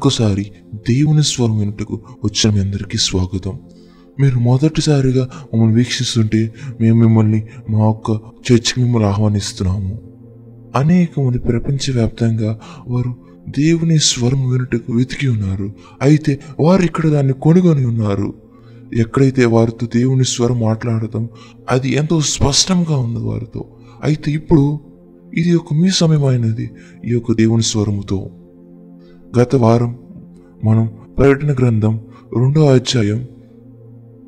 మరొకసారి దేవుని స్వరం వినుటకు వచ్చిన మీ అందరికీ స్వాగతం. మీరు మొదటిసారిగా మమ్మల్ని వీక్షిస్తుంటే మేము మిమ్మల్ని మా యొక్క చర్చికి మిమ్మల్ని ఆహ్వానిస్తున్నాము. అనేక మంది ప్రపంచవ్యాప్తంగా వారు దేవుని స్వరం వినుటకు వెతికి ఉన్నారు. అయితే వారు ఇక్కడ దాన్ని కొనుగొని ఉన్నారు. ఎక్కడైతే వారితో దేవుని స్వరం మాట్లాడటం అది ఎంతో స్పష్టంగా ఉంది వారితో. అయితే ఇప్పుడు ఇది ఒక మీ సమయమైనది. ఈ యొక్క దేవుని స్వరముతో గత వారం మనం ప్రకటన గ్రంథం రెండో అధ్యాయం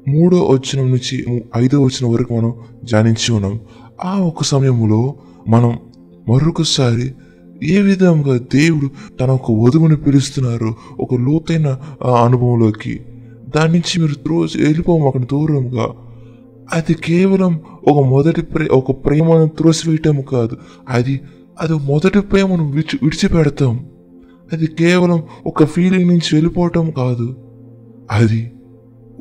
మూడో వచనం నుంచి ఐదో వచనం వరకు మనం ధ్యానించి ఉన్నాం. ఆ ఒక సమయంలో మనం మరొకసారి ఏ విధంగా దేవుడు తన ఒక వధువుని పిలుస్తున్నారు ఒక లోతైన అనుభవంలోకి దాని నుంచి మీరు రోజు వెళ్ళిపోము అక్కడ దూరంగా. అది కేవలం ఒక మొదటి ప్రే ఒక ప్రేమను త్రోసివేయటం కాదు. అది అది మొదటి ప్రేమను విడిచి విడిచిపెడతాం. అది కేవలం ఒక ఫీలింగ్ నుంచి వెళ్ళిపోవటం కాదు. అది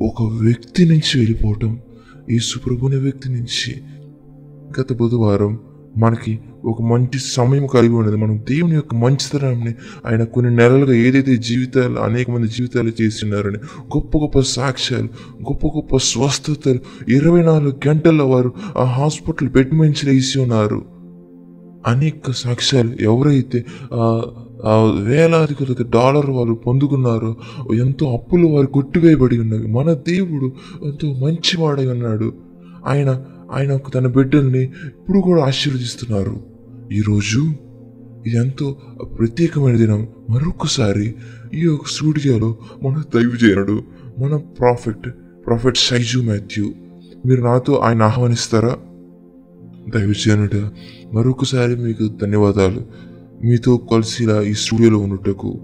ఒక వ్యక్తి నుంచి వెళ్ళిపోవటం. ఈ సుప్రభుని వ్యక్తి నుంచి. గత బుధవారం మనకి ఒక మంచి సమయం కలిగి ఉన్నది. మనం దేవుని యొక్క మంచితనాన్ని ఆయన కొన్ని నెలలుగా ఏదైతే జీవితాలు అనేక మంది జీవితాలు చేస్తున్నారని గొప్ప గొప్ప సాక్ష్యాలు గొప్ప గొప్ప స్వస్థతలు ఇరవై నాలుగు గంటల్లో వారు ఆ హాస్పిటల్ బెడ్ మంచి వేసి ఉన్నారు. అనేక సాక్ష్యాలు ఎవరైతే వేలాది కొద్ది డాలర్ వారు పొందుకున్నారు. ఎంతో అప్పులు వారు కొట్టివేయబడి ఉన్నవి. మన దేవుడు ఎంతో మంచివాడై ఉన్నాడు. ఆయన ఆయన తన బిడ్డల్ని ఇప్పుడు కూడా ఆశీర్వదిస్తున్నారు. ఈరోజు ఇది ఎంతో ప్రత్యేకమైన దినం. మరొకసారి ఈ యొక్క స్టూడియోలో మన దైవజనుడు మన ప్రాఫిట్ ప్రాఫిట్ సైజు మాథ్యూ మీరు నాతో ఆయన ఆహ్వానిస్తారా? దైవజనుడు మరొకసారి మీకు ధన్యవాదాలు. మీతో కలిసి ఇలా ఈ స్టూడియోలో ఉన్నట్టుకు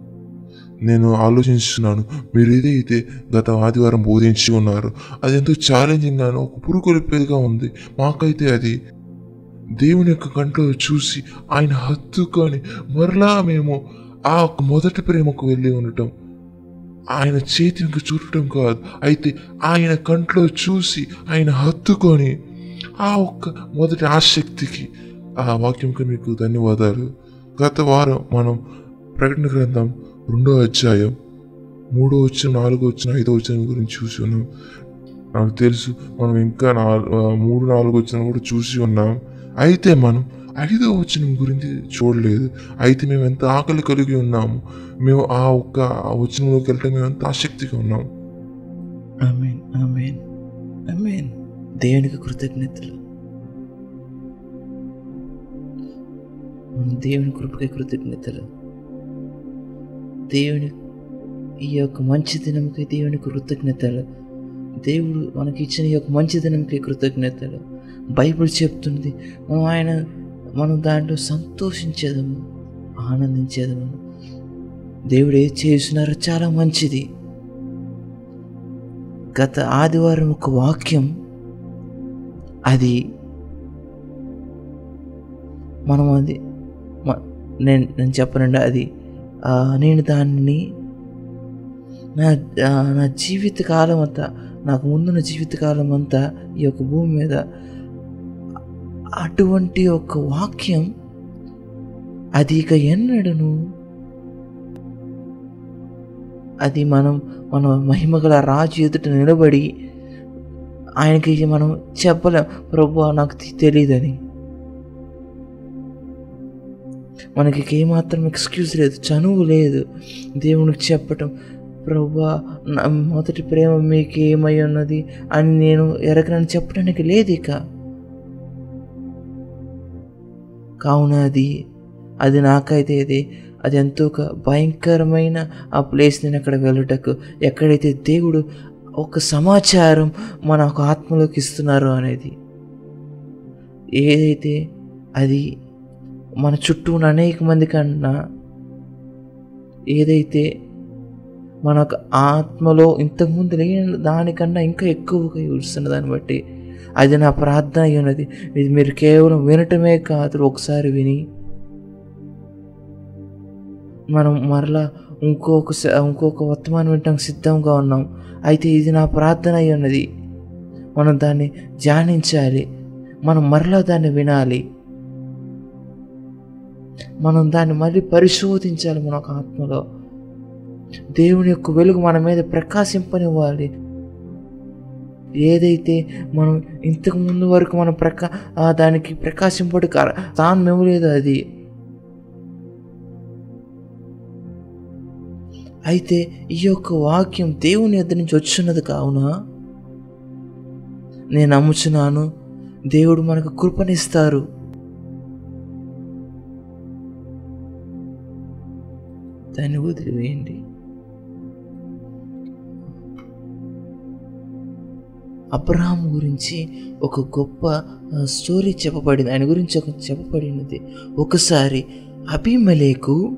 నేను ఆలోచిస్తున్నాను మీరు ఏదైతే గత ఆదివారం బోధించి ఉన్నారు అది ఎంతో ఛాలెంజింగ్గాను ఒక పురుకొలిపేదిగా ఉంది. మాకైతే అది దేవుని యొక్క కంట్లో చూసి ఆయన హత్తుకొని మరలా మేము ఆ ఒక మొదటి ప్రేమకు వెళ్ళి ఉండటం ఆయన చేతికి చూడటం కాదు. అయితే ఆయన కంట్లో చూసి ఆయన హత్తుకొని ఆ ఒక్క మొదటి ఆసక్తికి ఆ వాక్యంకి మీకు ధన్యవాదాలు. గత వారం మనం ప్రకటన గ్రంథం రెండో అధ్యాయం మూడో వచ్చిన నాలుగో వచ్చిన ఐదో వచ్చిన గురించి చూసి ఉన్నాం. నాకు తెలుసు మనం ఇంకా నాలుగు మూడు నాలుగు వచ్చిన కూడా చూసి ఉన్నాం. అయితే మనం ఐదో వచనం గురించి చూడలేదు. అయితే మేము ఎంత ఆకలి కలిగి ఉన్నాము. మేము ఆ ఒక్క వచనంలోకి వెళ్ళటం మేము ఎంత ఆసక్తిగా ఉన్నాం. Amen amen amen. దేవునికి కృతజ్ఞతలు. దేవుని కృపకి కృతజ్ఞతలు. దేవుని ఈ యొక్క మంచి దినంకి దేవునికి కృతజ్ఞతలు. దేవుడు మనకి ఇచ్చిన ఈ యొక్క మంచి దినంకి కృతజ్ఞతలు. బైబిల్ చెప్తుంది మనం ఆయన మనం దాంట్లో సంతోషించేదము ఆనందించేదము. దేవుడు ఏది చేస్తున్నారో చాలా మంచిది. గత ఆదివారం ఒక వాక్యం అది మనం అది నేను నేను చెప్పనండి అది. నేను దాన్ని నా నా జీవితకాలం అంతా నాకు ముందున్న జీవిత కాలం అంతా ఈ యొక్క భూమి మీద అటువంటి ఒక వాక్యం అది ఇక ఎన్నడను అది మనం మన మహిమగల రాజు ఎదుట నిలబడి ఆయనకి మనం చెప్పలేం. ప్రభు నాకు తెలియదని మనకి ఏమాత్రం ఎక్స్క్యూజ్ లేదు చనువు లేదు. దేవునికి చెప్పటం ప్రభా నా మొదటి ప్రేమ మీకు ఏమై ఉన్నది? అని నేను ఎరగనని చెప్పడానికి లేదు ఇక. కావున అది అది నాకైతే ఇది అది ఎంతో ఒక భయంకరమైన ఆ ప్లేస్ నేను అక్కడ వెళ్ళటకు ఎక్కడైతే దేవుడు ఒక సమాచారం మన ఒక ఆత్మలోకి ఇస్తున్నారు అనేది. ఏదైతే అది మన చుట్టూ ఉన్న అనేక మంది కన్నా ఏదైతే మన ఆత్మలో ఇంతకుముందు లేని దానికన్నా ఇంకా ఎక్కువగా చూస్తున్న దాన్ని బట్టి అది నా ప్రార్థన అయి ఉన్నది. ఇది మీరు కేవలం వినటమే కాదు ఒకసారి విని మనం మరలా ఇంకొక స- ఇంకొక వర్తమానం వినటానికి సిద్ధంగా ఉన్నాం. అయితే ఇది నా ప్రార్థన అయి ఉన్నది. మనం దాన్ని ధ్యానించాలి. మనం మరలా దాన్ని వినాలి. మనం దాన్ని మళ్ళీ పరిశోధించాలి మన ఒక ఆత్మలో. దేవుని యొక్క వెలుగు మన మీద ప్రకాశింపనివ్వాలి. ఏదైతే మనం ఇంతకు ముందు వరకు మనం ప్రకా దానికి ప్రకాశింపడు తాను ఇవ్వలేదు అది. అయితే ఈ యొక్క వాక్యం దేవుని ఎద్దరి నుంచి వచ్చినది కావున నేను నమ్ముచున్నాను. దేవుడు మనకు కృపనిస్తారు. దాన్ని వదిలివేయండి. అబ్రహాం గురించి ఒక గొప్ప స్టోరీ చెప్పబడింది. ఆయన గురించి ఒక చెప్పబడినది. ఒకసారి అభిమలేకు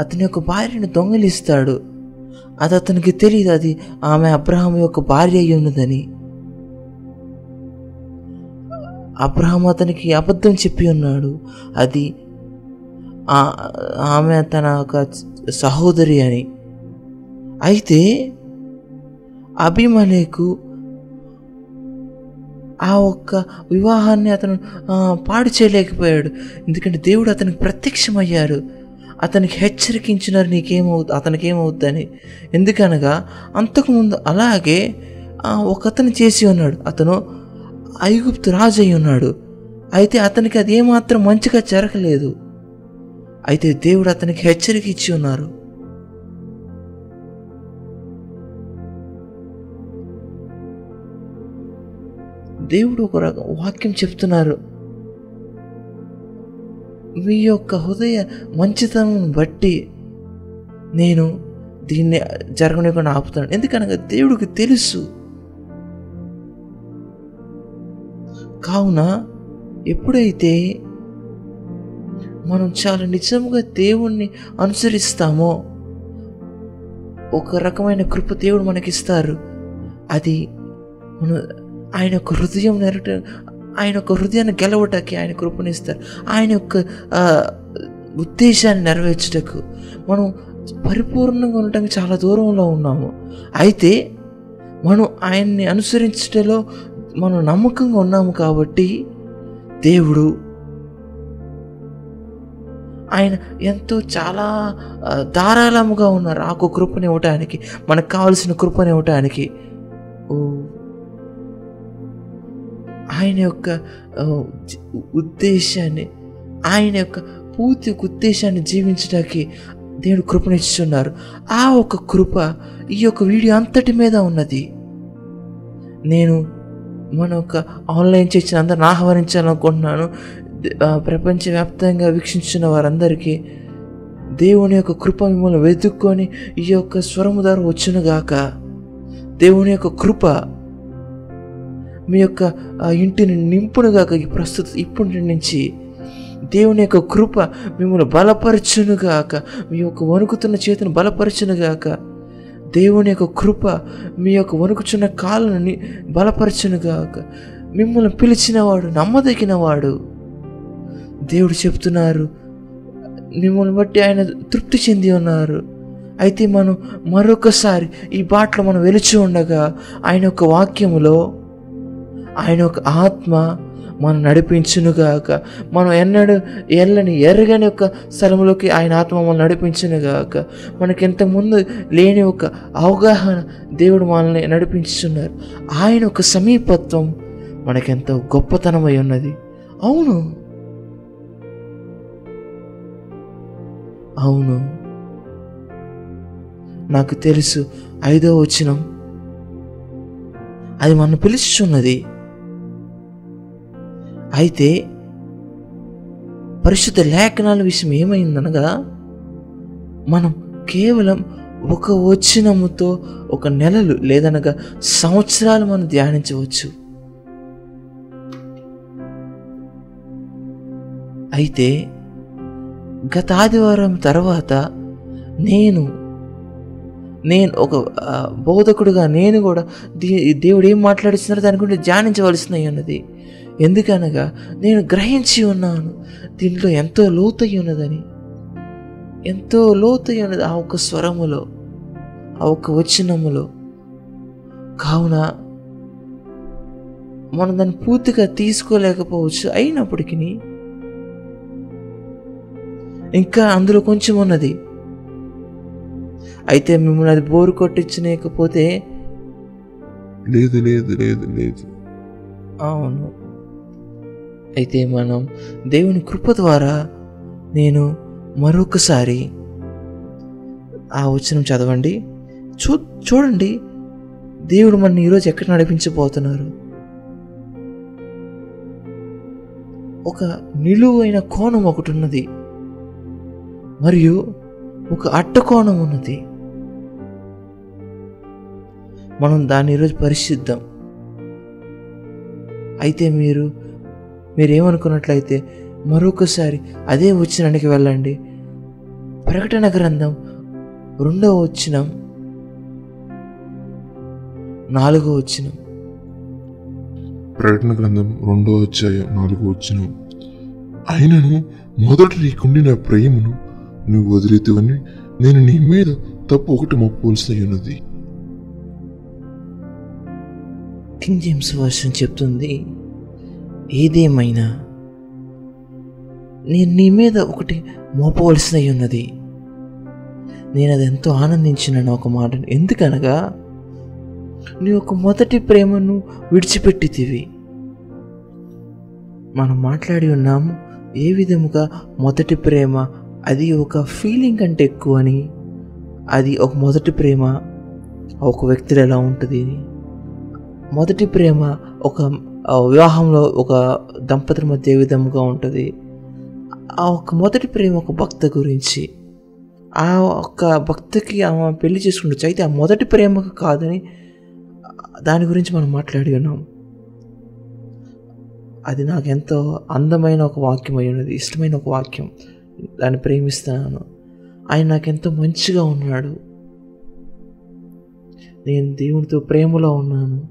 అతని యొక్క భార్యను దొంగలిస్తాడు. అది అతనికి తెలియదు అది ఆమె అబ్రహాం యొక్క భార్య అయి ఉన్నదని. అబ్రహాం అతనికి అబద్ధం చెప్పి ఉన్నాడు. అది ఆమె తన ఒక సహోదరి అని. అయితే అభిమలేకు ఆ ఒక్క వివాహాన్ని అతను పాడు చేయలేకపోయాడు. ఎందుకంటే దేవుడు అతనికి ప్రత్యక్షమయ్యారు. అతనికి హెచ్చరికించినారు నీకేమవు అతనికి ఏమవుద్దని ఎందుకనగా అంతకుముందు అలాగే ఒకతను చేసి ఉన్నాడు. అతను ఐగుప్తు రాజు అయి ఉన్నాడు. అయితే అతనికి అది ఏమాత్రం మంచిగా జరగలేదు. అయితే దేవుడు అతనికి హెచ్చరిక ఇచ్చి ఉన్నారు. దేవుడు ఒక రకం వాక్యం చెప్తున్నారు. మీ యొక్క హృదయ మంచితనం బట్టి నేను దీన్ని జరగనివ్వకుండా ఆపుతాను ఎందుకనగా దేవుడికి తెలుసు. కావున ఎప్పుడైతే మనం చాలా నిజంగా దేవుణ్ణి అనుసరిస్తామో? ఒక రకమైన కృప దేవుడు మనకిస్తారు. అది మన ఆయన యొక్క హృదయం నెరట ఆయన యొక్క హృదయాన్ని గెలవటానికి ఆయన కృపనిస్తారు. ఆయన యొక్క ఉద్దేశాన్ని నెరవేర్చుటకు మనం పరిపూర్ణంగా ఉండటానికి చాలా దూరంలో ఉన్నాము. అయితే మనం ఆయన్ని అనుసరించటలో మనం నమ్మకంగా ఉన్నాము కాబట్టి దేవుడు ఆయన ఎంతో చాలా ధారాళముగా ఉన్నారు ఆ ఒక కృపని ఇవ్వటానికి మనకు కావలసిన కృపని ఇవ్వటానికి ఓ ఆయన యొక్క ఉద్దేశాన్ని ఆయన యొక్క పూర్తి ఉద్దేశాన్ని జీవించడానికి దేవుడు కృపనిచ్చున్నారు ఆ ఒక కృప ఈ యొక్క వీడియో అంతటి మీద ఉన్నది. నేను మన యొక్క ఆన్లైన్ చర్చను అందరిని ఆహ్వానించాలనుకుంటున్నాను. ప్రపంచవ్యాప్తంగా వీక్షించిన వారందరికీ దేవుని యొక్క కృప మిమ్మల్ని వెతుక్కొని ఈ యొక్క స్వరము ద్వారా వచ్చునుగాక దేవుని యొక్క కృప మీ యొక్క ఇంటిని నింపునుగాక ఈ ప్రస్తుత ఇప్పటి నుంచి. దేవుని యొక్క కృప మిమ్మల్ని బలపరచునుగాక మీ యొక్క వణుకుతున్న చేతిని బలపరచునుగాక దేవుని యొక్క కృప మీ యొక్క వణుకుచున్న కాళ్ళని బలపరచునుగాక మిమ్మల్ని పిలిచినవాడు నమ్మదగినవాడు. దేవుడు చెప్తున్నారు మిమ్మల్ని బట్టి ఆయన తృప్తి చెంది ఉన్నారు. అయితే మనం మరొకసారి ఈ బాటలో మనం వెలిచి ఉండగా ఆయన యొక్క వాక్యములో ఆయన యొక్క ఆత్మ మనం నడిపించునుగాక మనం ఎన్నడూ ఎల్లని ఎరగని ఒక స్థలంలోకి ఆయన ఆత్మ మనం నడిపించునుగాక మనకి ఇంతకుముందు లేని ఒక అవగాహన దేవుడు మనల్ని నడిపించున్నారు ఆయన ఒక సమీపత్వం మనకెంతో గొప్పతనమై ఉన్నది. అవును. అవును. నాకు తెలుసు ఐదో వచనం. అది మనం పిలుచుచున్నది అయితే పరిశుద్ధ లేఖనాల విషయం ఏమైందనగా మనం కేవలం ఒక వచనముతో ఒక నెలలు లేదనగా సంవత్సరాలు మనం ధ్యానించవచ్చు. అయితే గత ఆదివారం తర్వాత నేను నేను ఒక బోధకుడుగా నేను కూడా దే- దేవుడు ఏం మాట్లాడిస్తున్నారో దాని గురించి ధ్యానించవలసిన ఉన్నది. ఎందుకనగా నేను గ్రహించి ఉన్నాను దీంట్లో ఎంతో లోతయ్య ఉన్నదని. ఎంతో లోతయ్య ఉన్నది ఆ ఒక్క స్వరములో ఆ ఒక్క వచనములో. కావున మనం దాన్ని పూర్తిగా తీసుకోలేకపోవచ్చు. అయినప్పటికీ ఇంకా అందులో కొంచెం ఉన్నది. అయితే మిమ్మల్ని అది బోరు కొట్టించలేకపోతే లేదు లేదు లేదు లేదు. అవును. అయితే మనం దేవుని కృప ద్వారా నేను మరొకసారి ఆ వచనం చదవండి. చూ చూడండి. దేవుడు మన ఈరోజు ఎక్కడ నడిపించబోతున్నారు? ఒక నిలువైన కోణం ఒకటి ఉన్నది. మరియు ఒక అట్టకోణం ఉన్నది. మనం దాన్ని ఈరోజు పరిశుద్ధం. అయితే మీరు మీరేమనుకున్నట్లయితే మరొకసారి అదే వచ్చినానికి వెళ్ళండి. ప్రకటన గ్రంథం రెండవ వచ్చినం నాలుగో వచ్చినం ప్రకటన గ్రంథం రెండో అధ్యాయం నాలుగో వచ్చినం ఆయనను మొదట నీకుండిన ప్రేమను నువ్వు వదిలేతువని నేను నీ మీద తప్పు ఒకటి మొప్పవలసి ఉన్నది కింగ్ జేమ్స్ వర్షన్ చెప్తుంది ఏదేమైనా నేను నీ మీద ఒకటి మోపవలసిన ఉన్నది నేను అది ఎంతో ఆనందించినాను ఒక మాటను ఎందుకనగా నీ యొక్క మొదటి ప్రేమను విడిచిపెట్టితివి. మనం మాట్లాడి ఉన్నాము ఏ విధముగా మొదటి ప్రేమ అది ఒక ఫీలింగ్ కంటే ఎక్కువ అని అది ఒక మొదటి ప్రేమ ఒక వ్యక్తిలో ఎలా ఉంటుంది మొదటి ప్రేమ ఒక వివాహంలో ఒక దంపతుల మధ్య ఏ విధముగా ఉంటుంది? ఆ ఒక మొదటి ప్రేమ ఒక భక్త గురించి. ఆ ఒక్క భక్తకి ఆమె పెళ్ళి చేసుకుంటచ్చు అయితే ఆ మొదటి ప్రేమకు కాదని దాని గురించి మనం మాట్లాడి ఉన్నాం. అది నాకు ఎంతో అందమైన ఒక వాక్యం అయి ఉన్నది ఇష్టమైన ఒక వాక్యం. దాన్ని ప్రేమిస్తున్నాను ఆయన నాకెంతో మంచిగా ఉన్నాడు. నేను దేవునితో ప్రేమలో ఉన్నాను.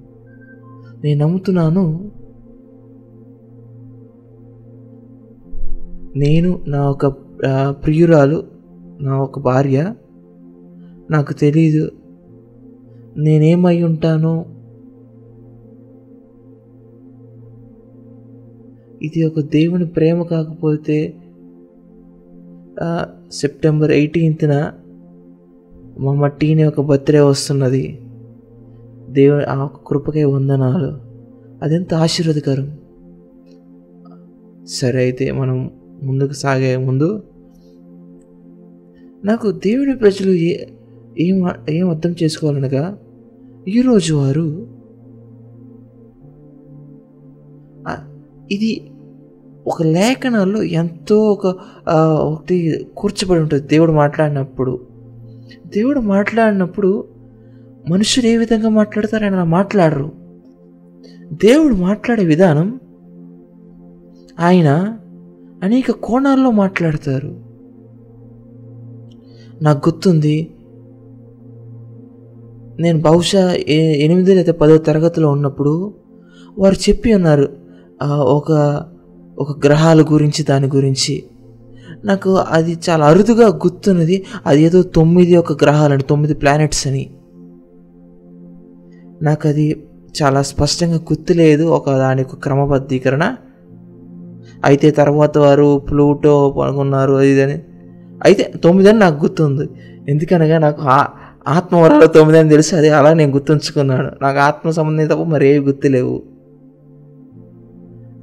నేను నమ్ముతున్నాను. నేను నా ఒక ప్రియురాలు నా ఒక భార్య. నాకు తెలీదు. నేనేమై ఉంటానో? ఇది ఒక దేవుని ప్రేమ కాకపోతే సెప్టెంబర్ ఎయిటీన్త్న మా మట్టిని ఒక బర్త్డే వస్తున్నది. దేవుని ఆ కృపకై వందనాలు. అదెంత ఆశీర్వదకరం. సరే అయితే మనం ముందుకు సాగే ముందు నాకు దేవుని ప్రజలు ఏ ఏం ఏం అర్థం చేసుకోవాలనగా ఈరోజు వారు ఇది ఒక లేఖనాల్లో ఎంతో ఒక ఒకటి కూర్చబడి ఉంటుంది. దేవుడు మాట్లాడినప్పుడు. దేవుడు మాట్లాడినప్పుడు మనుషులు ఏ విధంగా మాట్లాడతారు ఆయన మాట్లాడరు. దేవుడు మాట్లాడే విధానం ఆయన అనేక కోణాల్లో మాట్లాడతారు. నాకు గుర్తుంది నేను బహుశా ఎనిమిది లేదా పదో తరగతిలో ఉన్నప్పుడు వారు చెప్పి ఉన్నారు ఒక ఒక గ్రహాల గురించి దాని గురించి. నాకు అది చాలా అరుదుగా గుర్తున్నది. అది ఏదో తొమ్మిది ఒక గ్రహాలని తొమ్మిది ప్లానెట్స్ అని. నాకు అది చాలా స్పష్టంగా గుర్తులేదు ఒక దాని యొక్క క్రమబద్ధీకరణ. అయితే తర్వాత వారు ప్లూటో పనుకున్నారు అది ఇది అని. అయితే తొమ్మిది అని నాకు గుర్తుంది. ఎందుకనగా నాకు ఆ- ఆత్మవరాలు తొమ్మిది అని తెలిసి అది అలా నేను గుర్తుంచుకున్నాను. నాకు ఆత్మ సంబంధం తప్ప మరి ఏవి గుర్తులేవు.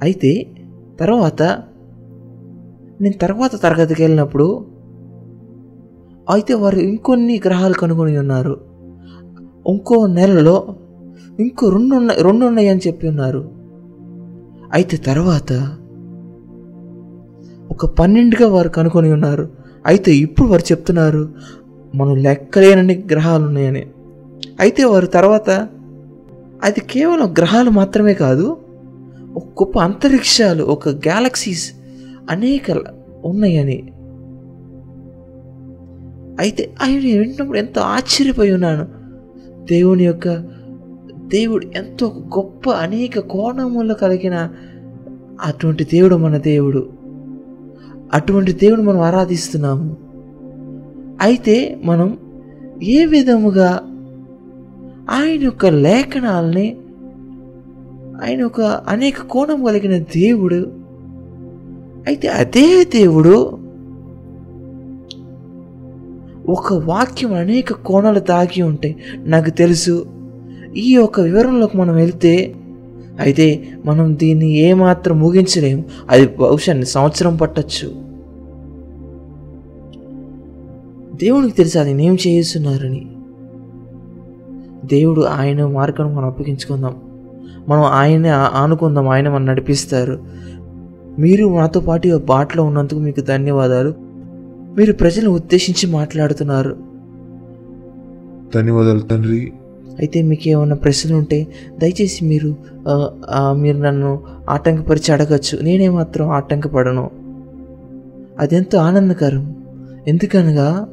అయితే తర్వాత నేను తర్వాత తరగతికి వెళ్ళినప్పుడు అయితే వారు ఇంకొన్ని గ్రహాలు కనుగొని ఉన్నారు. ఇంకో నెలలో ఇంకో రెండు ఉన్నాయి రెండు ఉన్నాయని చెప్పి ఉన్నారు. అయితే తర్వాత ఒక పన్నెండుగా వారు కనుకొని ఉన్నారు. అయితే ఇప్పుడు వారు చెప్తున్నారు మనం లెక్కలేనని గ్రహాలు ఉన్నాయని. అయితే వారు తర్వాత అది కేవలం గ్రహాలు మాత్రమే కాదు ఒక గొప్ప అంతరిక్షాలు ఒక గ్యాలక్సీస్ అనేక ఉన్నాయని. అయితే ఆయన వింటున్నప్పుడు ఎంతో ఆశ్చర్యపోయి ఉన్నాను. దేవుని యొక్క దేవుడు ఎంతో గొప్ప అనేక కోణములు కలిగిన అటువంటి దేవుడు మన దేవుడు. అటువంటి దేవుడు మనం ఆరాధిస్తున్నాము. అయితే మనం ఏ విధముగా ఆయన యొక్క లేఖనాలని ఆయన ఒక అనేక కోణం కలిగిన దేవుడు. అయితే అదే దేవుడు ఒక వాక్యం అనేక కోణాలు దాగి ఉంటాయి నాకు తెలుసు ఈ యొక్క వివరంలోకి మనం వెళ్తే అయితే మనం దీన్ని ఏమాత్రం ముగించలేము అది బహుశా సంవత్సరం పట్టచ్చు. దేవునికి తెలుసు అది ఏం చేస్తున్నారని. దేవుడు ఆయన మార్గం మనం అప్పగించుకుందాం. మనం ఆయనే ఆనుకుందాం ఆయన మనం నడిపిస్తారు. మీరు నాతో పాటు ఈ బాటలో ఉన్నందుకు మీకు ధన్యవాదాలు. మీరు ప్రజలను ఉద్దేశించి మాట్లాడుతున్నారు. ధన్యవాదాలు తండ్రి. అయితే మీకు ఏమైనా ప్రశ్నలు ఉంటే దయచేసి మీరు మీరు నన్ను ఆటంకపరిచి అడగచ్చు. నేనే మాత్రం ఆటంకపడను. అదెంతో ఆనందకరం. ఎందుకనగా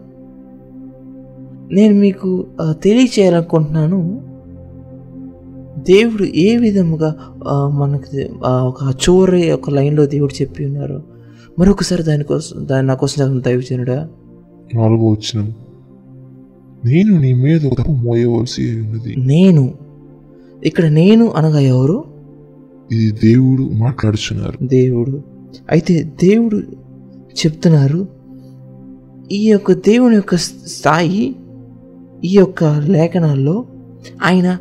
నేను మీకు తెలియచేయాలనుకుంటున్నాను. దేవుడు ఏ విధముగా మనకు ఒక చివరి ఒక లైన్లో దేవుడు చెప్పి ఉన్నారు మరొకసారి దానికోసం దాని నా కోసం చదవండి దైవజనుడా నాలుగో వచ్చిన నేను నీ మీద తప్పు మోయవలసి ఉన్నది. నేను ఇక్కడ నేను అనగా ఎవరు? ఇది దేవుడు మాట్లాడుచున్నారు. దేవుడు. అయితే దేవుడు చెప్తున్నారు ఈ యొక్క దేవుని యొక్క స్థాయి ఈ యొక్క లేఖనాల్లో ఆయన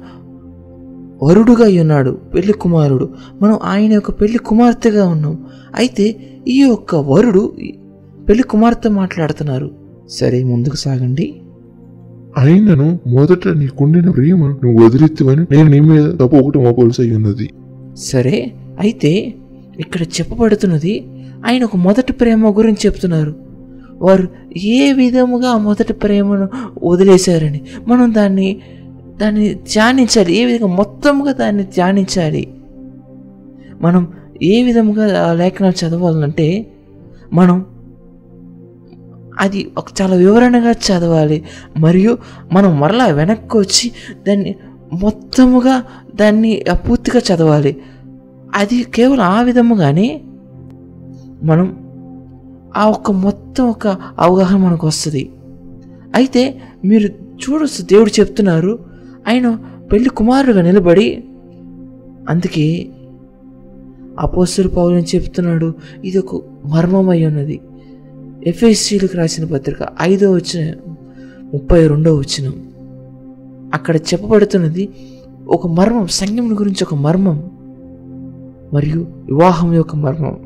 వరుడుగా ఉన్నాడు పెళ్ళి కుమారుడు. మనం ఆయన యొక్క పెళ్ళి కుమార్తెగా ఉన్నాం. అయితే ఈ యొక్క వరుడు పెళ్ళి కుమార్తె మాట్లాడుతున్నారు. సరే ముందుకు సాగండి. అయినను మొదట నీకుండిన ప్రేమ నువ్వు వదిలెత్తువని నేను నీ మీద తప్పు ఒకటి మోపవలసి ఉన్నది. సరే అయితే ఇక్కడ చెప్పబడుతున్నది ఆయన ఒక మొదటి ప్రేమ గురించి చెప్తున్నారు. వారు ఏ విధముగా మొదటి ప్రేమను వదిలేశారని? మనం దాన్ని దాన్ని ధ్యానించాలి. ఏ విధంగా మొత్తంగా దాన్ని ధ్యానించాలి? మనం ఏ విధంగా లేఖనాలు చదవాలంటే మనం అది ఒక చాలా వివరణగా చదవాలి. మరియు మనం మరలా వెనక్కి వచ్చి దాన్ని మొత్తముగా దాన్ని పూర్తిగా చదవాలి. అది కేవలం ఆ విధముగానే మనం ఆ ఒక్క మొత్తం ఒక అవగాహన మనకు వస్తుంది. అయితే మీరు చూడొచ్చు దేవుడు చెప్తున్నారు ఆయన పెళ్ళి కుమారుడుగా నిలబడి అందుకే అపోస్తులు పౌలని చెప్తున్నాడు? ఇది ఒక మర్మమై ఉన్నది. ఎఫ్ఎస్సీలకు రాసిన పత్రిక ఐదో వచ్చిన ముప్పై రెండో వచ్చిన అక్కడ చెప్పబడుతున్నది ఒక మర్మం సంఘం గురించి ఒక మర్మం మరియు వివాహం యొక్క మర్మం.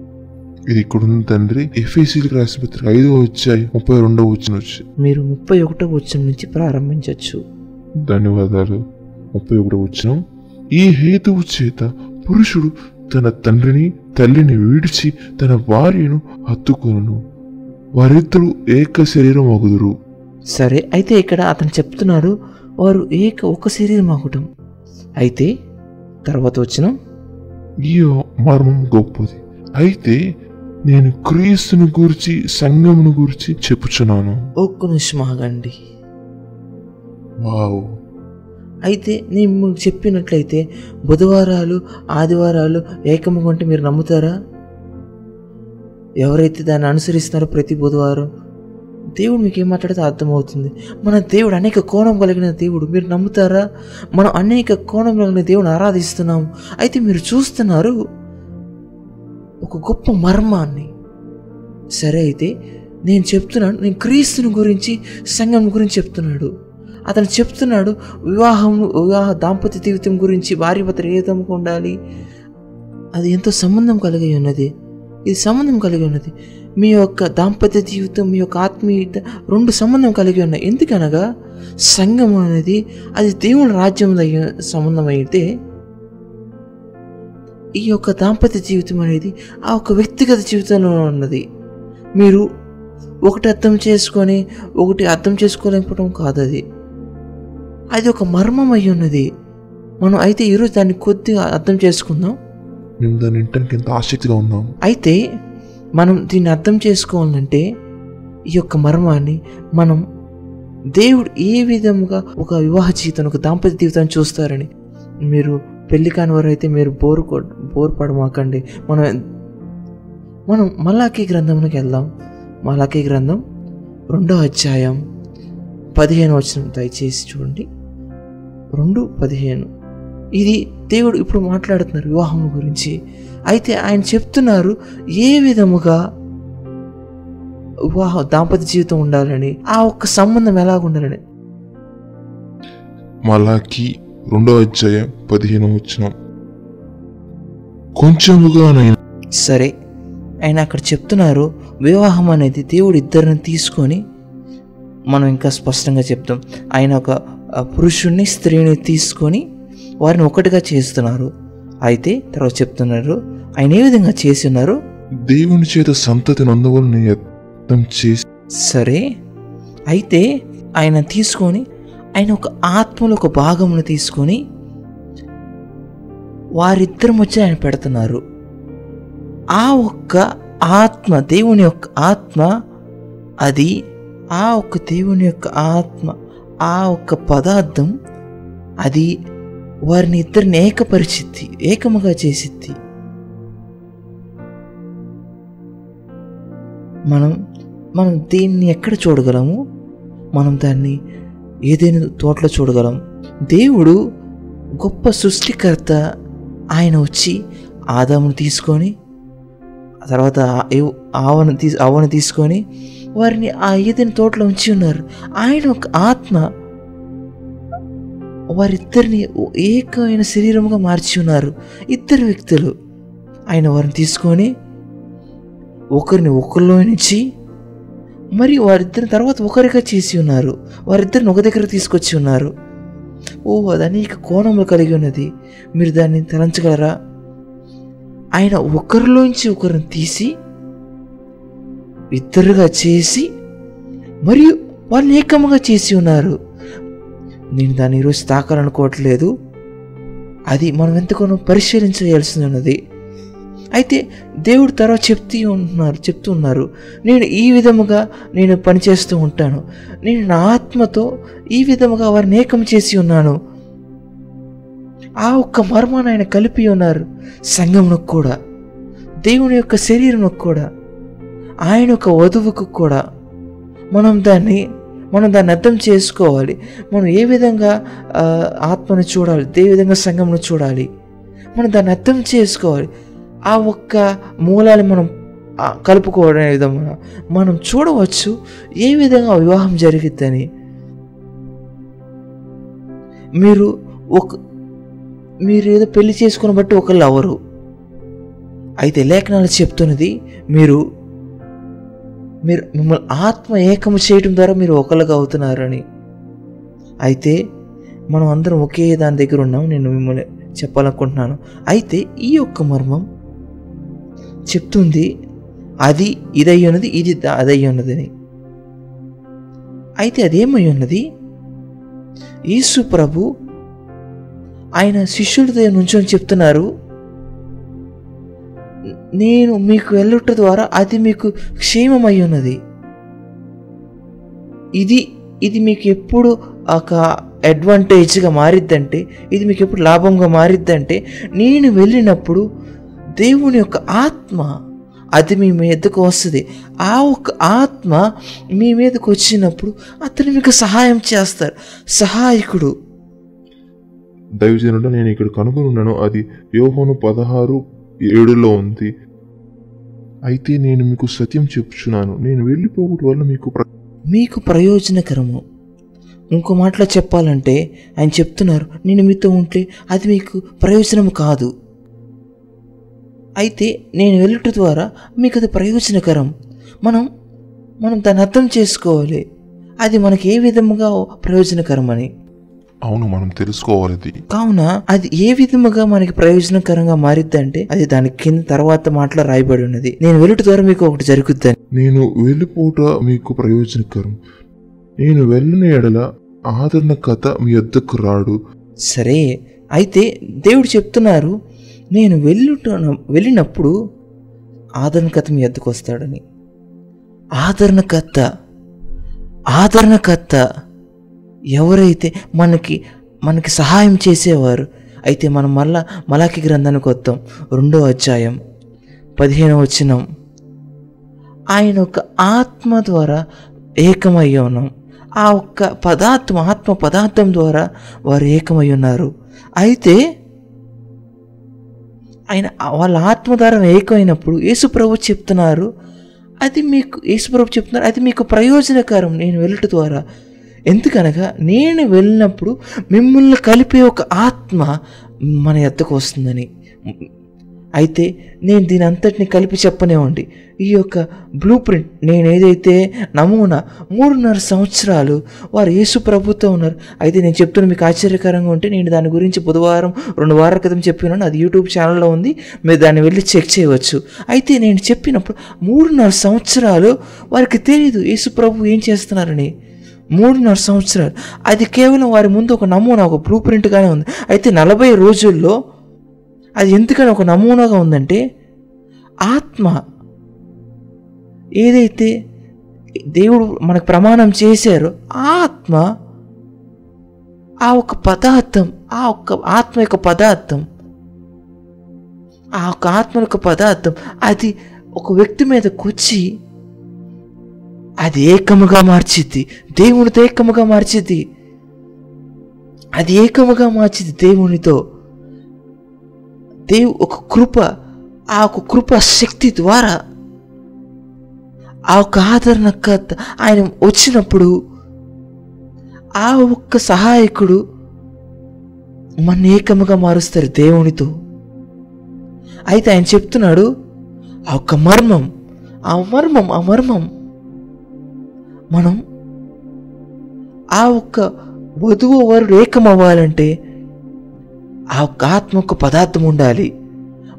ఇది ఇక్కడ ఉంది తండ్రి. ఎఫ్ఎసీలకు రాసిన పత్రిక ఐదో వచ్చాయి ముప్పై రెండో వచ్చిన వచ్చి మీరు ముప్పై ఒకటో వచ్చిన నుంచి ప్రారంభించవచ్చు ధన్యవాదాలు. ముప్పై ఒకటో వచ్చిన. ఈ హేతువు చేత పురుషుడు తన తండ్రిని తల్లిని విడిచి తన భార్యను హత్తుకొను వారిద్దరూ ఏక శరీరం అగుదురు సరే అయితే ఇక్కడ అతను చెప్తున్నారు వారు ఏక ఒక శరీరం ఆగటం అయితే తర్వాత వచ్చిన. ఈ మర్మం గొప్పది. అయితే నేను క్రీస్తుని గురించి సంఘమును గురించి చెప్పుచున్నాను. ఒక్క నిమిషం ఆగండి. వావ్. అయితే నేను చెప్పినట్లయితే బుధవారాలు ఆదివారాలు ఏకముగా అంటే మీరు నమ్ముతారా? ఎవరైతే దాన్ని అనుసరిస్తున్నారో ప్రతి బుధవారం దేవుడు మీకు ఏం మాట్లాడితే అర్థమవుతుంది. మన దేవుడు అనేక కోణం కలిగిన దేవుడు మీరు నమ్ముతారా? మనం అనేక కోణం కలిగిన దేవుని ఆరాధిస్తున్నాము. అయితే మీరు చూస్తున్నారు ఒక గొప్ప మర్మాన్ని. సరే అయితే నేను చెప్తున్నాను నేను క్రీస్తుని గురించి సంఘం గురించి చెప్తున్నాడు. అతను చెప్తున్నాడు వివాహం వివాహ దాంపత్య జీవితం గురించి భార్య భర్త ఏ విధంగా ఉండాలి? అది ఎంతో సంబంధం కలిగి ఉన్నది. ఇది సంబంధం కలిగి ఉన్నది. మీ యొక్క దాంపత్య జీవితం మీ యొక్క ఆత్మీయత రెండు సంబంధం కలిగి ఉన్నాయి. ఎందుకనగా సంఘం అనేది అది దేవుని రాజ్యంలో సంబంధం అయితే ఈ యొక్క దాంపత్య జీవితం అనేది ఆ ఒక వ్యక్తిగత జీవితంలో ఉన్నది. మీరు ఒకటి అర్థం చేసుకొని ఒకటి అర్థం చేసుకోలేకపోవడం కాదు అది అది ఒక మర్మం అయి ఉన్నది మనం అయితే ఈరోజు దాన్ని కొద్దిగా అర్థం చేసుకుందాం. మేము దాన్ని వినటానికి ఎంత ఆసక్తిగా ఉన్నాం. అయితే మనం దీన్ని అర్థం చేసుకోవాలంటే ఈ యొక్క మర్మాన్ని మనం దేవుడు ఏ విధముగా ఒక వివాహ జీవితం ఒక దాంపత్య జీవితాన్ని చూస్తారని మీరు పెళ్ళి కాని వారు అయితే మీరు బోరు బోరు పడమాకండి. మనం మనం మలాఖీ గ్రంథంలోకి వెళ్దాం. మలాఖీ గ్రంథం రెండో అధ్యాయం పదిహేను వచ్చిన దయచేసి చూడండి. రెండు పదిహేను. ఇది దేవుడు ఇప్పుడు మాట్లాడుతున్నారు వివాహం గురించి. అయితే ఆయన చెప్తున్నారు ఏ విధముగా వివాహ దాంపత్య జీవితం ఉండాలని ఆ ఒక్క సంబంధం ఎలాగ ఉండాలని? మలాకి రెండో అధ్యాయం పదిహేను వచ్చిన. కొంచెముగా సరే ఆయన అక్కడ చెప్తున్నారు వివాహం అనేది దేవుడు ఇద్దరిని తీసుకొని మనం ఇంకా స్పష్టంగా చెప్తాం. ఆయన ఒక పురుషుణ్ణి స్త్రీని తీసుకొని వారిని ఒకటిగా చేస్తున్నారు. అయితే తర్వాత చెప్తున్నారు ఆయన ఏ విధంగా చేసి ఉన్నారు? దేవుని చేత సంతతి నందువలని యత్నం చేసి సరే. అయితే ఆయన తీసుకొని ఆయన ఒక ఆత్మలో ఒక భాగమును తీసుకొని వారిద్దరి మధ్య ఆయన పెడుతున్నారు. ఆ ఒక్క ఆత్మ దేవుని యొక్క ఆత్మ అది ఆ ఒక్క దేవుని యొక్క ఆత్మ ఆ ఒక్క పదార్థం అది వారిని ఇద్దరిని ఏకపరిచిద్ది ఏకముగా చేసిద్ది. మనం మనం దీన్ని ఎక్కడ చూడగలము? మనం దాన్ని ఏదైనా తోటలో చూడగలం? దేవుడు గొప్ప సృష్టికర్త ఆయన వచ్చి ఆదామును తీసుకొని తర్వాత ఆవను తీ ఆవను తీసుకొని వారిని ఆ ఏదైనా తోటలో ఉంచి ఉన్నారు. ఆయన ఒక ఆత్మ. వారిద్దరిని ఏకమైన శరీరముగా మార్చి ఉన్నారు. ఇద్దరు వ్యక్తులు. ఆయన వారిని తీసుకొని ఒకరిని ఒకరిలో నుంచి మరి వారిద్దరి తర్వాత ఒకరిగా చేసి ఉన్నారు. వారిద్దరిని ఒక దగ్గర తీసుకొచ్చి ఉన్నారు. ఓ అది అనేక కోణములు కలిగి ఉన్నది. మీరు దాన్ని తలంచగలరా? ఆయన ఒకరిలోంచి ఒకరిని తీసి ఇద్దరుగా చేసి మరియు వాళ్ళు ఏకముగా చేసి ఉన్నారు. నేను దాన్ని ఈరోజు తాకాలనుకోవట్లేదు. అది మనం ఎంతగానో పరిశీలించవలసి ఉన్నది. అయితే దేవుడు తర్వాత చెప్తూ ఉంటున్నారు చెప్తూ ఉన్నారు. నేను ఈ విధముగా నేను పనిచేస్తూ ఉంటాను. నేను నా ఆత్మతో ఈ విధముగా వారిని ఏకం చేసి ఉన్నాను. ఆ ఒక్క మర్మాన్ని ఆయన కలిపి ఉన్నారు. సంఘమునకు కూడా దేవుని యొక్క శరీరంకు కూడా. ఆయన యొక్క వధువుకు కూడా మనం దాన్ని మనం దాన్ని అర్థం చేసుకోవాలి. మనం ఏ విధంగా ఆత్మను చూడాలి ఏ విధంగా సంఘంను చూడాలి? మనం దాన్ని అర్థం చేసుకోవాలి. ఆ ఒక్క మూలాన్ని మనం కలుపుకోవడం విధంగా మనం చూడవచ్చు ఏ విధంగా వివాహం జరిగిద్దని. మీరు ఒక మీరు ఏదో పెళ్ళి చేసుకుని బట్టి ఒకళ్ళు అవరు. అయితే లేఖనాలు చెప్తున్నది మీరు మీరు మిమ్మల్ని ఆత్మ ఏకము చేయడం ద్వారా మీరు ఒకరిగా అవుతున్నారని. అయితే మనం అందరం ఒకే దాని దగ్గర ఉన్నాం నేను మిమ్మల్ని చెప్పాలనుకుంటున్నాను. అయితే ఈ యొక్క మర్మం చెప్తుంది అది ఇదై ఉన్నది ఇది అదై ఉన్నదని అయితే అదేమై ఉన్నది? యేసు ప్రభు ఆయన శిష్యులతో నుంచొని చెప్తున్నారు నేను మీకు వెళ్ళుట ద్వారా అది మీకు క్షేమమై ఉన్నది ఇది ఇది మీకు ఎప్పుడు ఒక అడ్వాంటేజ్గా మారిద్దంటే ఇది మీకు ఎప్పుడు లాభంగా మారిద్దంటే నేను వెళ్ళినప్పుడు దేవుని యొక్క ఆత్మ అది మీ మీదకు వస్తుంది. ఆ ఒక్క ఆత్మ మీ మీదకు వచ్చినప్పుడు అతను మీకు సహాయం చేస్తారు. సహాయకుడు. దైవజనుడు నేను ఇక్కడ కనుగొని ఉన్నాను అది యోహోను పదహారు ఏడులో ఉంది. అయితే నేను మీకు సత్యం చెప్పుచున్నాను. నేను వెళ్ళిపోవడం వల్ల మీకు మీకు ప్రయోజనకరము. ఇంకో మాటలో చెప్పాలంటే ఆయన చెప్తున్నారు నేను మీతో ఉంటే అది మీకు ప్రయోజనం కాదు. అయితే నేను వెళ్ళుట ద్వారా మీకు అది ప్రయోజనకరం. మనం మనం దాన్ని అర్థం చేసుకోవాలి. అది మనకి ఏ విధముగా ప్రయోజనకరం అని అవును మనం తెలుసుకోవాలి కావున అది ఏ విధముగా మనకి ప్రయోజనకరంగా మారిద్దంటే అది దాని కింద తర్వాత మాటలో రాయబడి ఉన్నది. నేను వెళ్ళుట ద్వారా మీకు ఒకటి జరుగుద్దని. నేను వెళ్ళిపోట మీకు ప్రయోజనకరం. నేను వెళ్ళిన ఎడల ఆదరణ కథ మీ వద్దకు రాడు. సరే అయితే దేవుడు చెప్తున్నారు నేను వెళ్ళుట వెళ్ళినప్పుడు ఆదరణకర్త మీ ఎద్దుకు వస్తాడని. ఆదరణకర్త ఆదరణకర్త ఎవరైతే మనకి మనకి సహాయం చేసేవారు అయితే మనం మళ్ళా మలాకి గ్రంథానికి వద్దాం. రెండో అధ్యాయం పదిహేను వచ్చినాం ఆయన ఒక ఆత్మ ద్వారా ఏకమై ఉన్నాం. ఆ ఒక్క పదార్థం ఆత్మ పదార్థం ద్వారా వారు ఏకమై ఉన్నారు. అయితే ఆయన వాళ్ళ ఆత్మ ద్వారా ఏకమైనప్పుడు యేసుప్రభు చెప్తున్నారు అది మీకు యేసుప్రభు చెప్తున్నారు అది మీకు ప్రయోజనకరం. నేను వెళ్ళట ద్వారా ఎందుకనగా నేను వెళ్ళినప్పుడు మిమ్మల్ని కలిపే ఒక ఆత్మ మన ఎద్దకు వస్తుందని. అయితే నేను దీని అంతటిని కలిపి చెప్పనివ్వండి. ఈ యొక్క బ్లూ ప్రింట్ నేను ఏదైతే నమూనా మూడున్నర సంవత్సరాలు వారు యేసు ప్రభుతో ఉన్నారు. అయితే నేను చెప్తున్న మీకు ఆశ్చర్యకరంగా ఉంటే నేను దాని గురించి బుధవారం రెండు వారాల క్రితం చెప్పినాను. అది యూట్యూబ్ ఛానల్లో ఉంది. మీరు దాన్ని వెళ్ళి చెక్ చేయవచ్చు. అయితే నేను చెప్పినప్పుడు మూడున్నర సంవత్సరాలు వారికి తెలియదు యేసు ప్రభు ఏం చేస్తున్నారని. మూడున్నర సంవత్సరాలు. అది కేవలం వారి ముందు ఒక నమూనా ఒక బ్లూ ప్రింట్గానే ఉంది. అయితే నలభై రోజుల్లో అది ఎందుకని ఒక నమూనాగా ఉందంటే ఆత్మ ఏదైతే దేవుడు మనకు ప్రమాణం చేశారో ఆత్మ ఆ ఒక పదార్థం ఆ ఒక్క ఆత్మ యొక్క పదార్థం ఆ ఒక ఆత్మ యొక్క పదార్థం అది ఒక వ్యక్తి మీద వచ్చి అది ఏకముగా మార్చిద్ది. దేవునితో ఏకముగా మార్చిద్ది. అది ఏకముగా మార్చిద్ది దేవునితో. దేవు ఒక కృప ఆ ఒక కృప శక్తి ద్వారా ఆ ఒక ఆదరణ ఆయన వచ్చినప్పుడు ఆ ఒక్క సహాయకుడు మన ఏకముగా మారుస్తారు దేవునితో. అయితే ఆయన చెప్తున్నాడు ఆ ఒక్క మర్మం ఆ మర్మం ఆ మర్మం మనం ఆ ఒక్క వధువు వరుడు ఏకమవ్వాలంటే ఆ ఒక్క ఆత్మ ఒక పదార్థం ఉండాలి.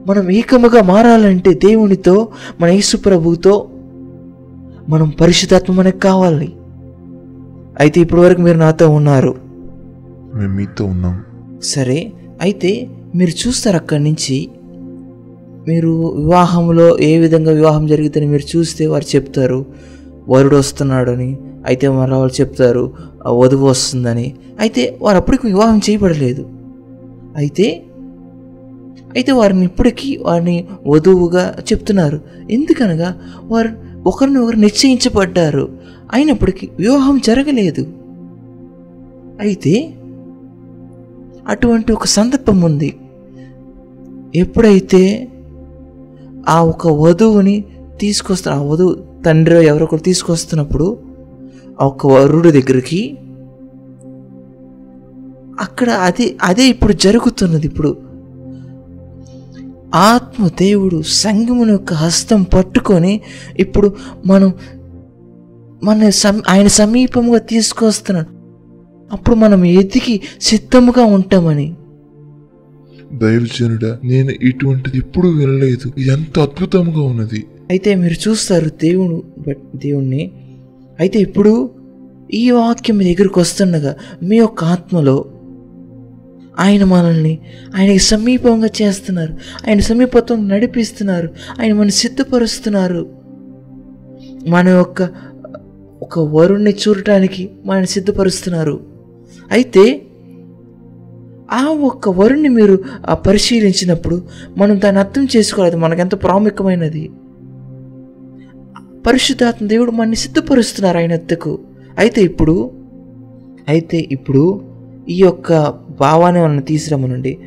మనం ఏకముగా మారాలంటే దేవునితో మన యేసు ప్రభువుతో మనం పరిశుద్ధాత్మ మనకు కావాలి. అయితే ఇప్పటి వరకు మీరు నాతో ఉన్నారు. మేము మీతో ఉన్నాం. సరే అయితే మీరు చూస్తారు అక్కడి నుంచి మీరు వివాహంలో ఏ విధంగా వివాహం జరిగితే మీరు చూస్తే వారు చెప్తారు. వరుడు వస్తున్నాడని అయితే మళ్ళీ వాళ్ళు చెప్తారు "ఆ వధువు వస్తుందని. అయితే వారు అప్పటికి వివాహం చేయబడలేదు. అయితే అయితే వారిని ఇప్పటికీ వారిని వధువుగా చెప్తున్నారు. ఎందుకనగా వారు ఒకరిని ఒకరు నిశ్చయించబడ్డారు. అయినప్పటికీ వివాహం జరగలేదు. అయితే అటువంటి ఒక సందర్భం ఉంది. ఎప్పుడైతే ఆ ఒక వధువుని తీసుకొస్తారు ఆ వధువు తండ్రి ఎవరో ఒకరు తీసుకొస్తున్నప్పుడు ఒక వరుడు దగ్గరికి అక్కడ అదే అదే ఇప్పుడు జరుగుతున్నది ఇప్పుడు. ఆత్మ దేవుడు సంగముని యొక్క హస్తం పట్టుకొని ఇప్పుడు మనం మన సమ ఆయన సమీపంగా తీసుకొస్తున్నాడు. అప్పుడు మనం ఎదిగి సిద్ధముగా ఉంటామని. దైవజనుడా నేను ఇటువంటిది ఎప్పుడు వినలేదు. ఇది ఎంత అద్భుతంగా ఉన్నది. అయితే మీరు చూస్తారు దేవుడు బట్ దేవుణ్ణి. అయితే ఇప్పుడు ఈ వాక్యం మీ దగ్గరికి వస్తుండగా మీ యొక్క ఆత్మలో ఆయన మనల్ని ఆయనకి సమీపంగా చేస్తున్నారు. ఆయన సమీపత్వం నడిపిస్తున్నారు. ఆయన మన సిద్ధపరుస్తున్నారు. మన యొక్క ఒక వరుణ్ణి చూడటానికి మన సిద్ధపరుస్తున్నారు. అయితే ఆ ఒక్క వరుణ్ణి మీరు ఆ పరిశీలించినప్పుడు మనం దాన్ని అర్థం చేసుకోవాలి. మనకెంత ప్రాముఖ్యమైనది. పరిశుద్ధాత్మ దేవుడు మనని సిద్ధపరుస్తున్నారు ఆయన ఎత్తుకు అయితే ఇప్పుడు అయితే ఇప్పుడు ఈ యొక్క భావాన్ని మనం తీసుకురమ్మనండి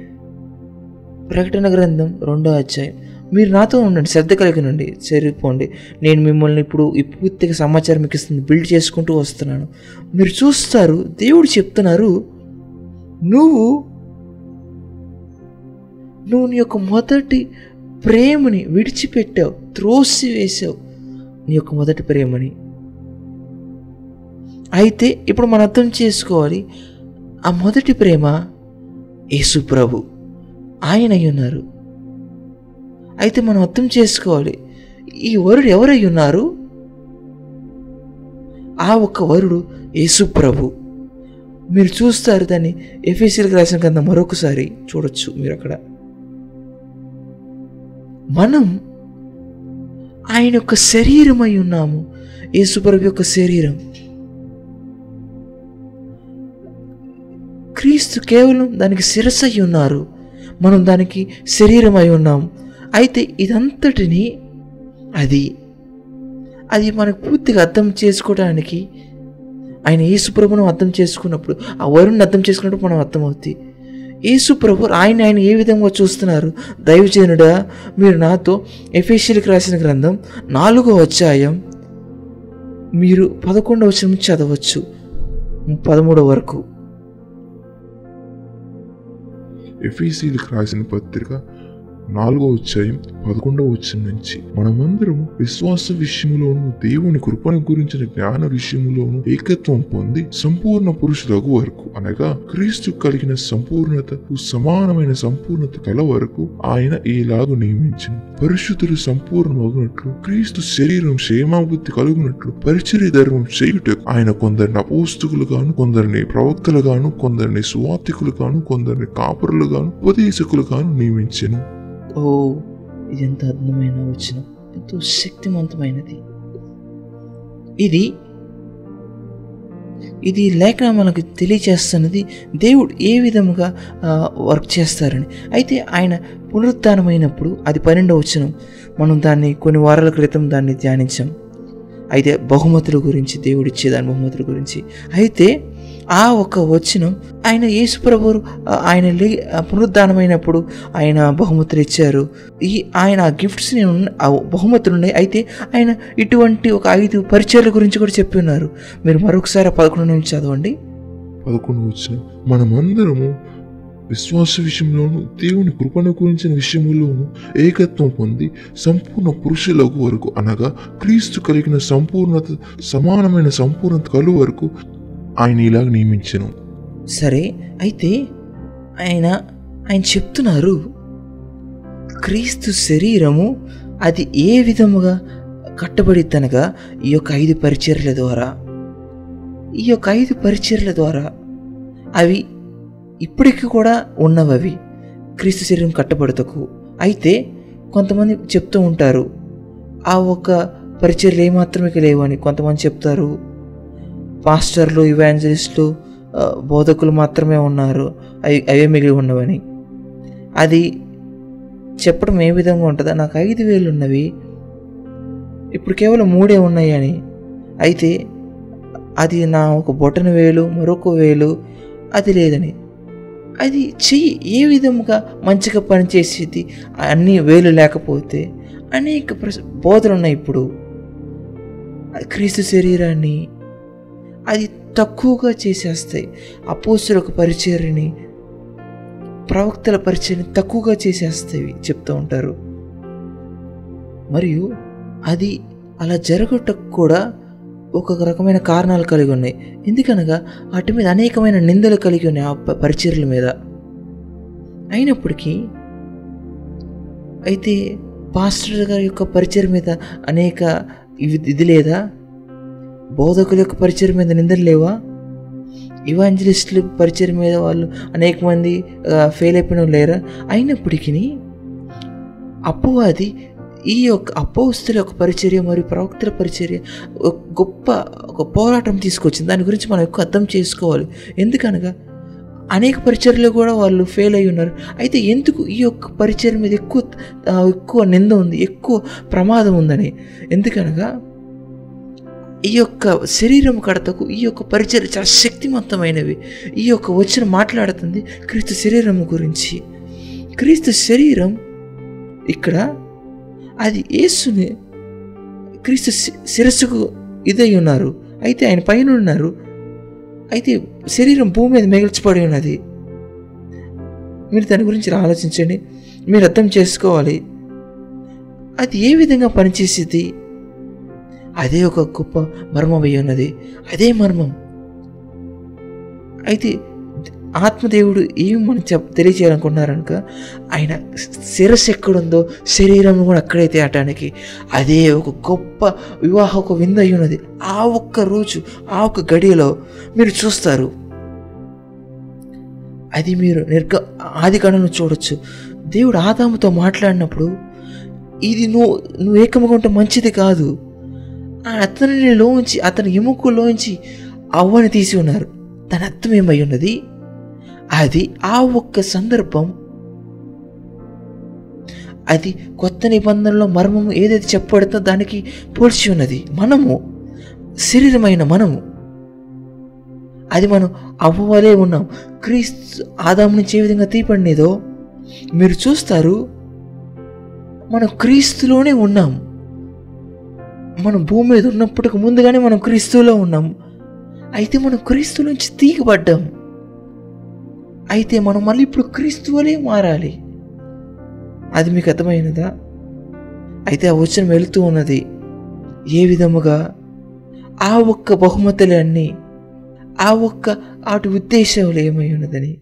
ప్రకటన గ్రంథం రెండో అధ్యాయం. మీరు నాతో ఉండండి శ్రద్ధ కలిగి నుండి చేరిపోండి. నేను మిమ్మల్ని ఇప్పుడు ఈ పూర్తిగా సమాచారం మీకు ఇస్తుంది బిల్డ్ చేసుకుంటూ వస్తున్నాను. మీరు చూస్తారు దేవుడు చెప్తున్నారు నువ్వు నువ్వు నీ యొక్క మొదటి ప్రేమని విడిచిపెట్టావు త్రోసి వేసావు నీ యొక్క మొదటి ప్రేమని. అయితే ఇప్పుడు మనం అర్థం చేసుకోవాలి ఆ మొదటి ప్రేమ యేసు ప్రభు ఆయన ఉన్నారు. అయితే మనం అర్థం చేసుకోవాలి ఈ వరుడు ఎవరై ఉన్నారు? ఆ ఒక్క వరుడు యేసు ప్రభు. మీరు చూస్తారు దాన్ని ఎఫ్ఎస్సీలకు రాసిన కింద మరొకసారి చూడొచ్చు మీరు అక్కడ మనం ఆయన యొక్క శరీరమై ఉన్నాము. యేసుప్రభు యొక్క శరీరం. క్రీస్తు కేవలం దానికి శిరస్సు అయి ఉన్నారు. మనం దానికి శరీరం అయి ఉన్నాము అయితే ఇదంతటిని అది అది మనకు పూర్తిగా అర్థం చేసుకోవడానికి ఆయన యేసుప్రభును అర్థం చేసుకున్నప్పుడు ఆ వరుణ్ణి అర్థం చేసుకున్నప్పుడు మనం అర్థమవుతుంది యేసు ప్రభు ఆయన ఆయన ఏ విధంగా చూస్తున్నారు? దైవజనుడా మీరు నాతో ఎఫేషియల్కి రాసిన గ్రంథం నాలుగో అధ్యాయం మీరు పదకొండవ వచనం చదవచ్చు. పదమూడవ వరకు. ఎఫీసీలకు రాసిన పత్రిక నాలుగో అధ్యాయం పదకొండవ వచ్చిన నుంచి మనమందరం విశ్వాస విషయంలోను దేవుని కృపను గురించిన జ్ఞాన విషయంలోను ఏకత్వం పొంది సంపూర్ణ పురుషులకు వరకు అనగా క్రీస్తు కలిగిన సంపూర్ణతకు సమానమైన సంపూర్ణత కల వరకు ఆయన ఈలాగు నియమించింది పరిశుద్ధులు సంపూర్ణమగునట్లు క్రీస్తు శరీరం క్షేమాభివృద్ధి కలుగునట్లు పరిచర్య ధర్మం చేయుటకు ఆయన కొందరిని అపోస్తుకులుగాను కొందరిని ప్రవక్తలుగాను కొందరిని సువార్థికులుగాను కొందరిని కాపురులుగాను ఉపదేశకులుగాను నియమించను. ఓ ఇది ఎంత అద్భుతమైన వచనం. ఎంతో శక్తివంతమైనది ఇది ఇది లేఖ మనకు తెలియచేస్తున్నది దేవుడు ఏ విధముగా వర్క్ చేస్తారని. అయితే ఆయన పునరుద్ధానమైనప్పుడు అది పన్నెండవ వచనం. మనం దాన్ని కొన్ని వారాల క్రితం దాన్ని ధ్యానించాం. అయితే బహుమతుల గురించి దేవుడిచ్చే దాని బహుమతుల గురించి. అయితే ఆ ఒక వచనం ఆయన యేసుప్రభు ఆయన లే పునరుద్ధానమైనప్పుడు ఆయన బహుమతులు ఇచ్చారు. ఈ ఆయన ఆ గిఫ్ట్స్ని ఆ బహుమతులు ఉన్నాయి. అయితే ఆయన ఇటువంటి ఒక ఐదు పరిచయాల గురించి కూడా చెప్పి ఉన్నారు. మీరు మరొకసారి పదకొండు నుంచి చదవండి. పదకొండు వచ్చిన మనమందరము విశ్వాస విషయంలోను దేవుని కృపను గురించిన విషయంలోను ఏకత్వం పొంది సంపూర్ణ పురుషులకు వరకు అనగా క్రీస్తు కలిగిన సంపూర్ణత సమానమైన సంపూర్ణత కలు వరకు ఆయన ఇలాగ నియమించను. సరే అయితే ఆయన ఆయన చెప్తున్నారు క్రీస్తు శరీరము అది ఏ విధముగా కట్టబడిద్దనగా ఈ యొక్క ఐదు పరిచర్ల ద్వారా? ఈ యొక్క ఐదు పరిచర్ల ద్వారా అవి ఇప్పటికి కూడా ఉన్నవి అవి క్రీస్తు శరీరం కట్టబడతకు. అయితే కొంతమంది చెప్తూ ఉంటారు ఆ ఒక్క పరిచర్లు ఏమాత్రమే లేవని కొంతమంది చెప్తారు పాస్టర్లు ఇవాంజలిస్టులు బోధకులు మాత్రమే ఉన్నారు. అవి అవే మిగిలి ఉన్నవని. అది చెప్పడం ఏ విధంగా ఉంటుందో నాకు ఐదు వేలు ఉన్నవి. ఇప్పుడు కేవలం మూడే ఉన్నాయని అయితే అది నా ఒక బొటన వేలు మరొక వేలు అది లేదని. అది చెయ్యి ఏ విధముగా మంచిగా పనిచేసేది? అన్ని వేలు లేకపోతే అనేక ప్రశ్న బోధలు ఉన్నాయి ఇప్పుడు క్రీస్తు శరీరాన్ని అది తక్కువగా చేసేస్తాయి. అపోసులకు పరిచర్ని ప్రవక్తల పరిచయని తక్కువగా చేసేస్తాయి చెప్తూ ఉంటారు. మరియు అది అలా జరగటకు కూడా ఒక రకమైన కారణాలు కలిగి ఉన్నాయి. ఎందుకనగా వాటి మీద అనేకమైన నిందలు కలిగి ఉన్నాయి ఆ ప- పరిచర్ల మీద. అయినప్పటికీ అయితే పాస్టర్ గారి యొక్క పరిచయం మీద అనేక ఇది లేదా? బోధకుల యొక్క పరిచయం మీద నిందలు లేవా? ఇవాంజలిస్టుల పరిచయం మీద వాళ్ళు అనేక మంది ఫెయిల్ అయిపోయిన లేరా? అయినప్పటికీ అపవాది ఈ యొక్క అపోస్తుల యొక్క పరిచర్య మరియు ప్రవక్తల పరిచర్య గొప్ప ఒక పోరాటం తీసుకొచ్చింది. దాని గురించి మనం ఎక్కువ అర్థం చేసుకోవాలి. ఎందుకనగా అనేక పరిచర్లు కూడా వాళ్ళు ఫెయిల్ అయి ఉన్నారు. అయితే ఎందుకు ఈ యొక్క పరిచయం మీద ఎక్కువ ఎక్కువ నింద ఉంది ఎక్కువ ప్రమాదం ఉందని? ఎందుకనగా ఈ యొక్క శరీరం కడతకు ఈ యొక్క పరిచయం చాలా శక్తివంతమైనవి ఈ యొక్క వచ్చిన మాట్లాడుతుంది క్రీస్తు శరీరం గురించి. క్రీస్తు శరీరం ఇక్కడ అది యేసుని క్రీస్తు శిరస్సుకు ఇదై ఉన్నారు. అయితే ఆయన పైన ఉన్నారు. అయితే శరీరం భూమి మీద మిగిల్చిపడి ఉన్నది. మీరు దాని గురించి ఆలోచించండి. మీరు అర్థం చేసుకోవాలి. అది ఏ విధంగా పనిచేసేది అదే ఒక గొప్ప మర్మం ఉన్నది. అదే మర్మం. అయితే ఆత్మదేవుడు ఏమి మనం చెప్ తెలియజేయాలనుకున్నారనుక ఆయన శిరస్సు ఎక్కడుందో శరీరం కూడా అక్కడైతే తేటానికి అదే ఒక గొప్ప వివాహ ఒక విందు అయి ఉన్నది. ఆ ఒక్క రోజు ఆ ఒక్క గడియలో మీరు చూస్తారు. అది మీరు నిర్గ ఆది కాలంలో చూడొచ్చు. దేవుడు ఆదాముతో మాట్లాడినప్పుడు ఇది నువ్వు నువ్వు ఏకముగా ఉంటే మంచిది కాదు. అతనిలోంచి అతని ఎముకలోంచి అవ్వని తీసి ఉన్నారు. దాని అర్థం ఏమై ఉన్నది? అది ఆ ఒక్క సందర్భం. అది కొత్త నిబంధనలో మర్మము ఏదైతే చెప్పబడుతుందో దానికి పోల్చి ఉన్నది. మనము శరీరమైన మనము. అది మనం అవ్వవలే ఉన్నాం. క్రీస్తు ఆదాం నుంచి ఏ విధంగా తీపడినేదో మీరు చూస్తారు. మనం క్రీస్తులోనే ఉన్నాం. మనం భూమి మీద ఉన్నప్పటికి ముందుగానే మనం క్రీస్తులో ఉన్నాం. అయితే మనం క్రీస్తు నుంచి తీగబడ్డాం అయితే మనం మళ్ళీ ఇప్పుడు క్రీస్తువులే మారాలి. అది మీకు అర్థమైనదా అయితే ఆ వచనం వెళుతూ ఉన్నది. ఏ విధముగా? ఆ ఒక్క బహుమతులన్నీ ఆ ఒక్క ఆటి ఉద్దేశాలు ఏమై ఉన్నదని.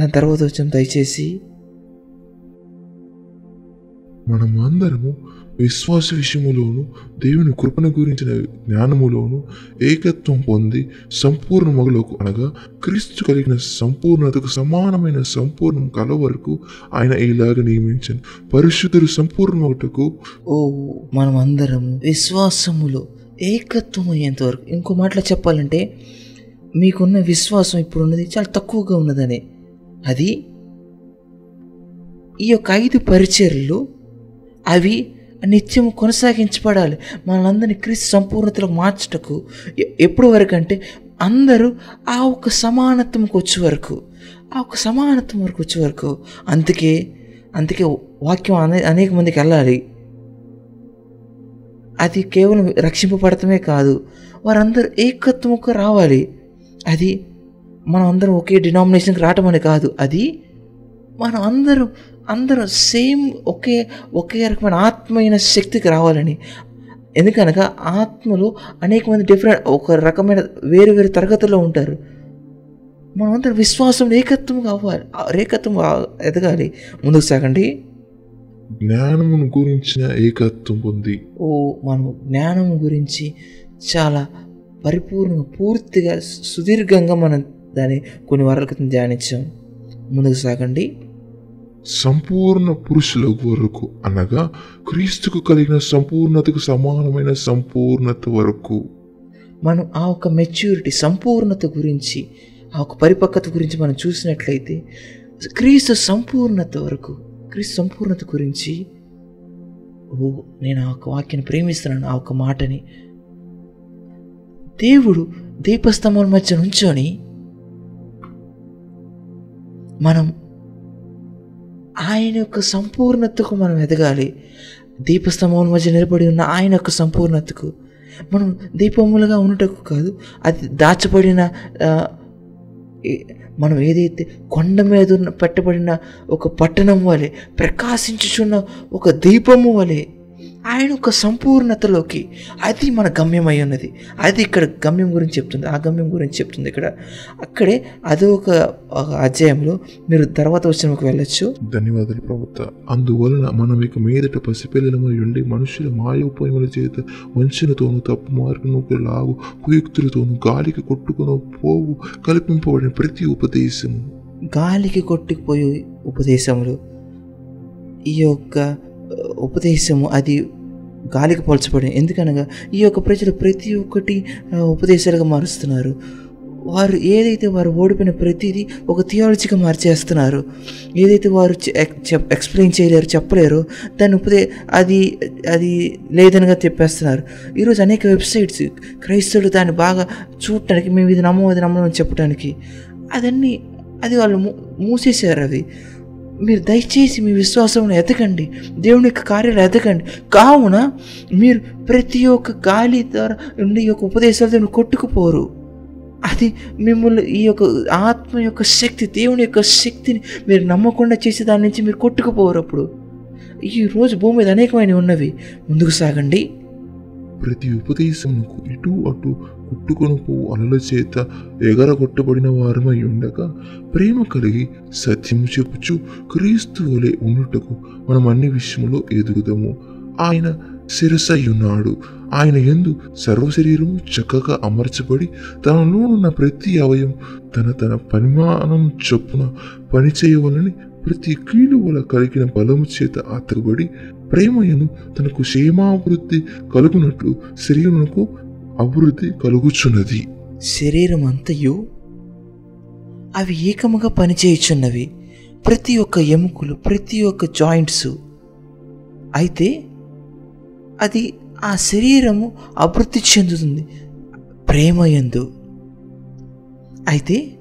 దాని తర్వాత వచ్చాం దయచేసి. మనం అందరము విశ్వాస విషయములోను దేవుని కృపను గురించిన జ్ఞానములోను ఏకత్వం పొంది సంపూర్ణ మగులకు అనగా క్రీస్తు కలిగిన సంపూర్ణతకు సమానమైన సంపూర్ణం కల వరకు ఆయన ఇలాగ నియమించను. పరిశుద్ధులు సంపూర్ణ ఒకటకు ఓ మనం విశ్వాసములో ఏకత్వం అయ్యేంత వరకు. ఇంకో మాటలో చెప్పాలంటే మీకున్న విశ్వాసం ఇప్పుడు ఉన్నది చాలా తక్కువగా ఉన్నదని. అది ఈ యొక్క ఐదు పరిచర్లు అవి నిత్యం కొనసాగించబడాలి. మనందరినీ క్రీస్తు సంపూర్ణతలకు మార్చుటకు ఎప్పుడు వరకు అంటే అందరూ ఆ ఒక సమానత్వంకి వచ్చే వరకు ఆ ఒక సమానత్వం వరకు వచ్చే వరకు. అందుకే అందుకే వాక్యం అనే అనేక మందికి వెళ్ళాలి. అది కేవలం రక్షింపబడటమే కాదు వారందరూ ఏకత్వముకు రావాలి. అది మనం అందరం ఒకే డినామినేషన్కి రావటం అని కాదు అది మనం అందరం అందరం సేమ్ ఒకే ఒకే రకమైన ఆత్మైన శక్తికి రావాలని. ఎందుకనగా ఆత్మలో అనేక మంది డిఫరెంట్ ఒక రకమైన వేరు వేరు తరగతుల్లో ఉంటారు. మనం అందరం విశ్వాసం ఏకత్వం కావాలి ఏకత్వం ఎదగాలి. ముందుకు సాగండి. జ్ఞానమును గురించిన ఏకత్వం పొంది. ఓ మనం జ్ఞానం గురించి చాలా పరిపూర్ణంగా పూర్తిగా సుదీర్ఘంగా మనం దాన్ని కొన్ని వారాల క్రితం ధ్యానించాం. ముందుకు సాగండి. సంపూర్ణ పురుషుల వరకు అనగా క్రీస్తుకు కలిగిన సంపూర్ణతకు సమానమైన సంపూర్ణత వరకు. మనం ఆ ఒక మెచ్యూరిటీ సంపూర్ణత గురించి ఆ ఒక పరిపక్వత గురించి మనం చూసినట్లయితే క్రీస్తు సంపూర్ణత వరకు క్రీస్తు సంపూర్ణత గురించి ఓ నేను ఆ ఒక వాక్యాన్ని ప్రేమిస్తున్నాను ఆ ఒక మాటని. దేవుడు దీపస్తంభం మధ్య నుంచొని మనం ఆయన యొక్క సంపూర్ణతకు మనం ఎదగాలి. దీపస్తంభం మధ్య నిలబడి ఉన్న ఆయన యొక్క సంపూర్ణతకు. మనం దీపములుగా ఉండటకు కాదు అది దాచబడిన మనం ఏదైతే కొండ మీద ఉన్న పెట్టబడిన ఒక పట్టణం వలె ప్రకాశించుచున్న ఒక దీపము వలె ఆయన ఒక సంపూర్ణతలోకి అది మన గమ్యం అయి ఉన్నది. అది ఇక్కడ గమ్యం గురించి చెప్తుంది. ఆ గమ్యం గురించి చెప్తుంది ఇక్కడ. అక్కడే అది ఒక అధ్యాయంలో మీరు తర్వాత వచ్చినకు వెళ్ళొచ్చు. ధన్యవాదాలు ప్రవక్త అందువలన మనం ఇక మీదట పసిపిల్లలమై ఉండి మనుషుల మాయోపయముల చేత వంచనతోనూ తప్పు మార్గంలోకి లాగు కుయుక్తులతోనూ గాలికి కొట్టుకుని పోవు కల్పింపబడిన ప్రతి ఉపదేశము గాలికి కొట్టుకుపోయే ఉపదేశములు ఈ యొక్క ఉపదేశము అది గాలికి పోల్చబడి ఎందుకనగా ఈ యొక్క ప్రజలు ప్రతి ఒక్కటి ఉపదేశాలుగా మారుస్తున్నారు. వారు ఏదైతే వారు ఓడిపోయిన ప్రతిదీ ఒక థియాలజీగా మార్చేస్తున్నారు. ఏదైతే వారు చెప్- ఎక్స్ప్లెయిన్ చేయలేరు చెప్పలేరు దాన్ని ఉపదే అది అది లేదనగా చెప్పేస్తున్నారు ఈరోజు అనేక వెబ్సైట్స్ క్రైస్తవులు దాన్ని బాగా చూడటానికి మేము ఇది నమ్మం అది నమ్మడం చెప్పడానికి అదన్నీ అది వాళ్ళు మూ- మూసేశారు అవి. మీరు దయచేసి మీ విశ్వాసంలో ఎదగండి. దేవుని యొక్క కార్యాలు ఎదగండి. కావున మీరు ప్రతి ఒక్క గాలి ద్వారా ఉండే ఈ యొక్క ఉపదేశాలతో కొట్టుకుపోరు. అది మిమ్మల్ని ఈ యొక్క ఆత్మ యొక్క శక్తి దేవుని యొక్క శక్తిని మీరు నమ్మకుండా చేసే దాని నుంచి మీరు కొట్టుకుపోరు అప్పుడు. ఈ రోజు భూమి మీద అనేకమైనవి ఉన్నవి. ముందుకు సాగండి. ప్రతి ఉపదేశమునకు ఇటు అటు కుట్టుకొని పోవు అలల చేత ఎగరగొట్టబడిన వారమై ఉండగా ప్రేమ కలిగి సత్యము చెప్పుచు క్రీస్తు వలె ఉండుటకు మనం అన్ని విషయంలో ఎదుగుదాము. ఆయన శిరసయ్యున్నాడు. ఆయన ఎందు సర్వ శరీరము చక్కగా అమర్చబడి తనలోనున్న ప్రతి అవయం తన తన పరిమాణం చొప్పున పనిచేయవలని ప్రతి కీలు వల్ల కలిగిన బలము చేత అతకబడి ప్రేమయను తనకు క్షేమాభివృద్ధి కలుగునట్లు శరీరమునకు అభివృద్ధి కలుగుచున్నది. శరీరం అంతయు అవి ఏకముగా పనిచేయుచున్నవి. ప్రతి ఒక్క ఎముకలు ప్రతి ఒక్క జాయింట్స్. అయితే అది ఆ శరీరము అభివృద్ధి చెందుతుంది ప్రేమ ఎందు అయితే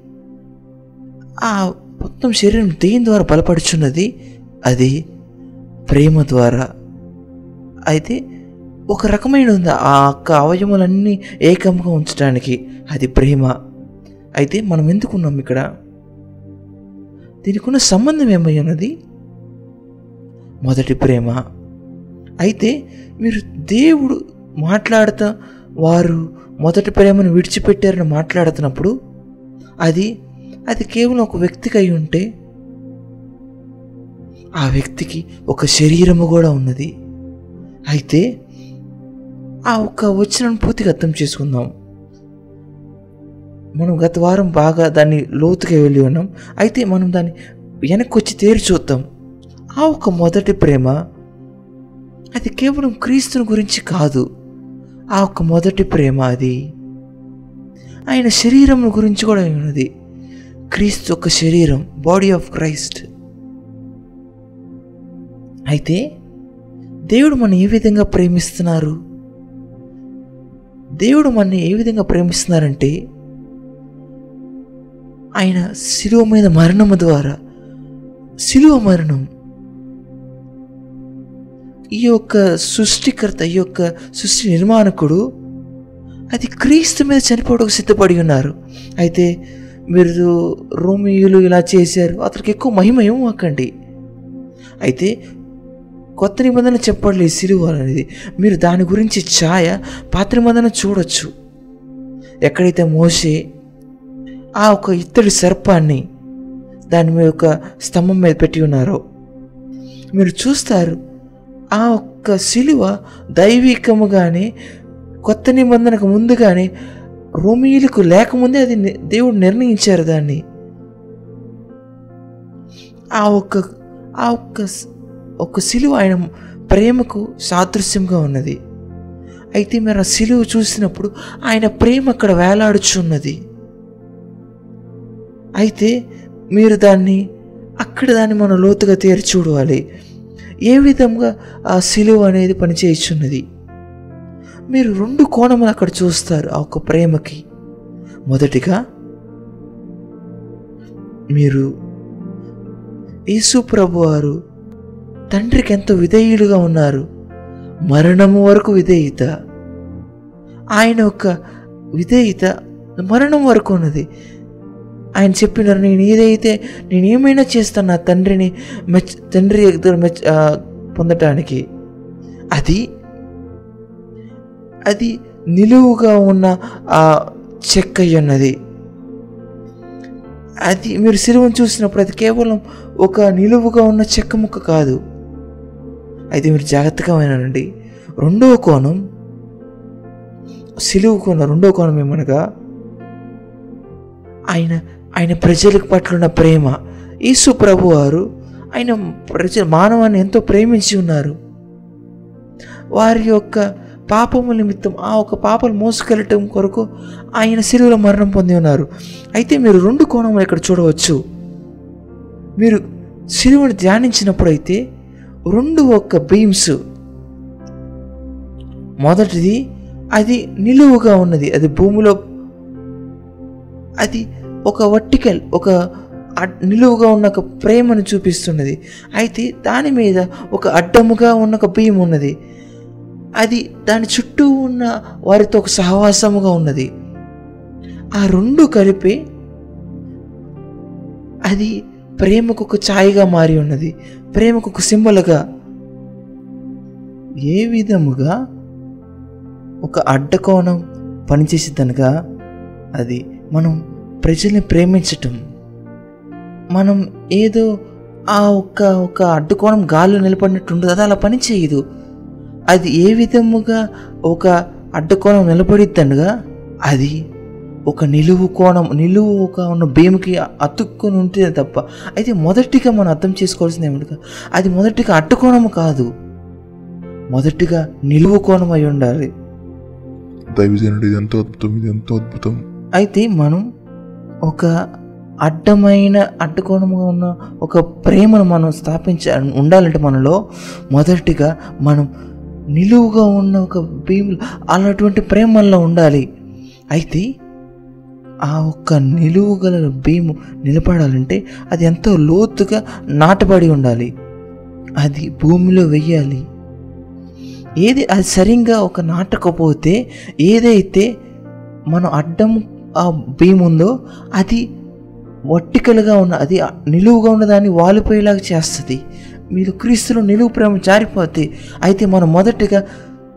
ఆ మొత్తం శరీరం దేని ద్వారా బలపడుచున్నది? అది ప్రేమ ద్వారా. అయితే ఒక రకమైన ఉంది ఆ యొక్క అవయములన్నీ ఏకంగా ఉంచడానికి? అది ప్రేమ. అయితే మనం ఎందుకున్నాం ఇక్కడ? దీనికి ఉన్న సంబంధం ఏమై ఉన్నది? మొదటి ప్రేమ. అయితే మీరు దేవుడు మాట్లాడుతా వారు మొదటి ప్రేమను విడిచిపెట్టారని మాట్లాడుతున్నప్పుడు అది అది కేవలం ఒక వ్యక్తికి అయి ఉంటే ఆ వ్యక్తికి ఒక శరీరము కూడా ఉన్నది. అయితే ఆ ఒక్క వచనం పూర్తిగా అర్థం చేసుకుందాం. మనం గత వారం బాగా దాన్ని లోతుగా వెళ్ళి ఉన్నాం. అయితే మనం దాన్ని వెనక్కి వచ్చి తేరి చూద్దాం. ఆ ఒక మొదటి ప్రేమ అది కేవలం క్రీస్తుని గురించి కాదు. ఆ ఒక్క మొదటి ప్రేమ అది. ఆయన శరీరం గురించి కూడా ఉన్నది. క్రీస్తు ఒక శరీరం బాడీ ఆఫ్ క్రైస్ట్ అయితే దేవుడు మనం ఏ విధంగా ప్రేమిస్తున్నారు? దేవుడు మనని ఏ విధంగా ప్రేమిస్తున్నారంటే ఆయన శిలువ మీద మరణము ద్వారా శిలువ మరణం ఈ యొక్క సృష్టికర్త ఈ యొక్క సృష్టి నిర్మాణకుడు అది క్రీస్తు మీద చనిపోవడానికి సిద్ధపడి ఉన్నారు. అయితే మీరు రోమియోలు ఇలా చేశారు అతనికి ఎక్కువ మహిమ ఏమకండి అయితే కొత్త నిబంధన చెప్పట్లేదు సిలువ అనేది. మీరు దాని గురించి ఛాయ పాత నిబంధన చూడొచ్చు. ఎక్కడైతే మోసే ఆ ఒక ఇత్తడి సర్పాన్ని దాని మీద ఒక స్తంభం మీద పెట్టి ఉన్నారో మీరు చూస్తారు ఆ ఒక్క సిలువ దైవికముగానే కొత్త నిబంధనకు ముందుగానే రోమిలకు లేకముందే అది దేవుడు నిర్ణయించారు దాన్ని. ఆ ఒక్క ఆ ఒక్క ఒక సిలువ ఆయన ప్రేమకు సాదృశ్యంగా ఉన్నది. అయితే మీరు ఆ సిలువ చూసినప్పుడు ఆయన ప్రేమ అక్కడ వేలాడుచున్నది. అయితే మీరు దాన్ని అక్కడ దాన్ని మనం లోతుగా తీరి చూడాలి ఏ విధంగా ఆ సిలువ అనేది పనిచేయుచున్నది? మీరు రెండు కోణములు అక్కడ చూస్తారు ఆ ఒక్క ప్రేమకి. మొదటిగా మీరు యేసు ప్రభు వారు తండ్రికి ఎంతో విధేయులుగా ఉన్నారు. మరణము వరకు విధేయత. ఆయన యొక్క విధేయత మరణం వరకు ఉన్నది. ఆయన చెప్పినారు నేను ఏదైతే నేను ఏమైనా చేస్తాను నా తండ్రిని మెచ్చ తండ్రి దగ్గర మెచ్చ పొందటానికి అది అది నిలువుగా ఉన్న ఆ చెక్క ఉన్నది. అది మీరు సిలువను చూసినప్పుడు అది కేవలం ఒక నిలువుగా ఉన్న చెక్క ముక్క కాదు. అయితే మీరు జాగ్రత్తగా వినండి. రెండవ కోణం సిలువు కోణం రెండవ కోణం ఏమనగా ఆయన ఆయన ప్రజలకు పట్ల ఉన్న ప్రేమ. యేసు ప్రభు వారు ఆయన ప్రజ మానవాన్ని ఎంతో ప్రేమించి ఉన్నారు. వారి యొక్క పాపము నిమిత్తం ఆ ఒక పాపలు మోసుకెళ్ళటం కొరకు ఆయన శిలువుల మరణం పొంది ఉన్నారు. అయితే మీరు రెండు కోణములు ఇక్కడ చూడవచ్చు. మీరు సిలువను ధ్యానించినప్పుడు అయితే రెండు ఒక్క బీమ్స్. మొదటిది అది నిలువుగా ఉన్నది. అది భూమిలో అది ఒక వర్టికల్ ఒక అడ్- నిలువుగా ఉన్న ఒక ప్రేమను చూపిస్తున్నది. అయితే దాని మీద ఒక అడ్డముగా ఉన్న ఒక భీమ్ ఉన్నది. అది దాని చుట్టూ ఉన్న వారితో ఒక సహవాసముగా ఉన్నది. ఆ రెండు కలిపి అది ప్రేమకు ఒక ఛాయగా మారి ఉన్నది. ప్రేమకు ఒక సింబల్గా ఏ విధముగా ఒక అడ్డకోణం పనిచేసేదనగా అది మనం ప్రజల్ని ప్రేమించటం మనం ఏదో ఆ ఒక్క ఒక అడ్డుకోణం గాల్లో నిలబడినట్టు ఉండదు అది అలా పని చేయదు అది ఏ విధముగా ఒక అడ్డుకోణం నిలబడిద్దనగా అది ఒక నిలువు కోణం నిలువుగా ఉన్న భీముకి అతుక్కొని ఉంటే తప్ప అయితే మొదటిగా మనం అర్థం చేసుకోవాల్సింది ఏమిటగా? అది మొదటిగా అడ్డుకోణము కాదు. మొదటిగా నిలువు కోణం అయి ఉండాలి. దైవజనుడు ఇది ఎంతో అద్భుతం ఇది ఎంతో అద్భుతం. అయితే మనం ఒక అడ్డమైన అడ్డకోణంగా ఉన్న ఒక ప్రేమను మనం స్థాపించ ఉండాలంటే మనలో మొదటిగా మనం నిలువుగా ఉన్న ఒక భీములు అలాంటి ప్రేమ మనలో ఉండాలి. అయితే ఆ ఒక్క నిలువు గల భీము నిలబడాలంటే అది ఎంతో లోతుగా నాటబడి ఉండాలి. అది భూమిలో వెయ్యాలి. ఏది అది సరిగ్గా ఒక నాటకపోతే ఏదైతే మనం అడ్డం ఆ భీము ఉందో అది వర్టికల్గా ఉన్న అది నిలువుగా ఉన్న దాన్ని వాలిపోయేలాగా చేస్తుంది. మీరు క్రీస్తులో నిలువు ప్రేమ జారిపోతే అయితే మనం మొదటిగా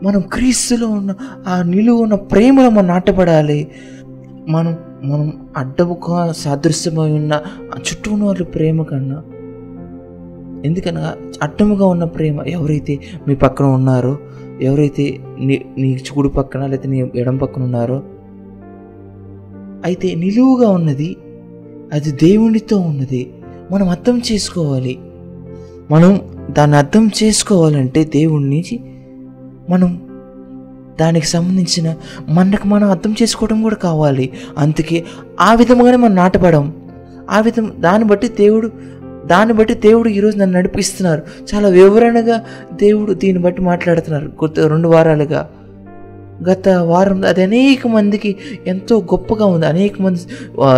మనం క్రీస్తులో ఉన్న ఆ నిలువు ఉన్న ప్రేమలో మనం నాటపడాలి మనం మనం అడ్డముగా సాదృశ్యమై ఉన్న చుట్టూ ఉన్న వాళ్ళ ప్రేమ కన్నా ఎందుకనగా అడ్డముగా ఉన్న ప్రేమ ఎవరైతే మీ పక్కన ఉన్నారో ఎవరైతే నీ నీ చూడు పక్కన లేకపోతే నీ ఎడం పక్కన ఉన్నారో అయితే నిలువుగా ఉన్నది అది దేవునితో ఉన్నది. మనం అర్థం చేసుకోవాలి. మనం దాన్ని అర్థం చేసుకోవాలంటే దేవుణ్ణి మనం దానికి సంబంధించిన మనకు మనం అర్థం చేసుకోవడం కూడా కావాలి. అందుకే ఆ విధముగానే మనం నాటపడం ఆ విధం దాన్ని బట్టి దేవుడు దాన్ని బట్టి దేవుడు ఈరోజు నన్ను నడిపిస్తున్నారు. చాలా వివరణగా దేవుడు దీన్ని బట్టి మాట్లాడుతున్నారు. కొత్త రెండు వారాలుగా. గత వారం అది అనేక మందికి ఎంతో గొప్పగా ఉంది. అనేక మంది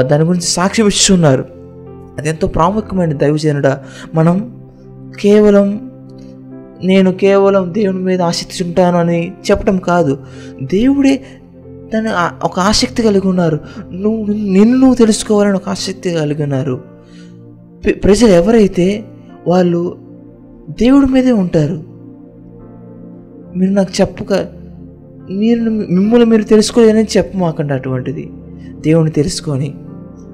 దాని గురించి సాక్షి ఇస్తున్నారు అది ఎంతో ప్రాముఖ్యమైన దైవజనుడ. మనం కేవలం నేను కేవలం దేవుని మీద ఆసక్తి అని చెప్పడం కాదు. దేవుడే తను ఒక ఆసక్తి కలిగి ఉన్నారు. నువ్వు నిన్ను నువ్వు తెలుసుకోవాలని ఒక ఆసక్తి కలిగి ఉన్నారు. ప్రజలు ఎవరైతే వాళ్ళు దేవుడి మీదే ఉంటారు మీరు నాకు చెప్పక మీరు మిమ్మల్ని మీరు తెలుసుకోలేదని చెప్పమాకండి అటువంటిది. దేవుని తెలుసుకొని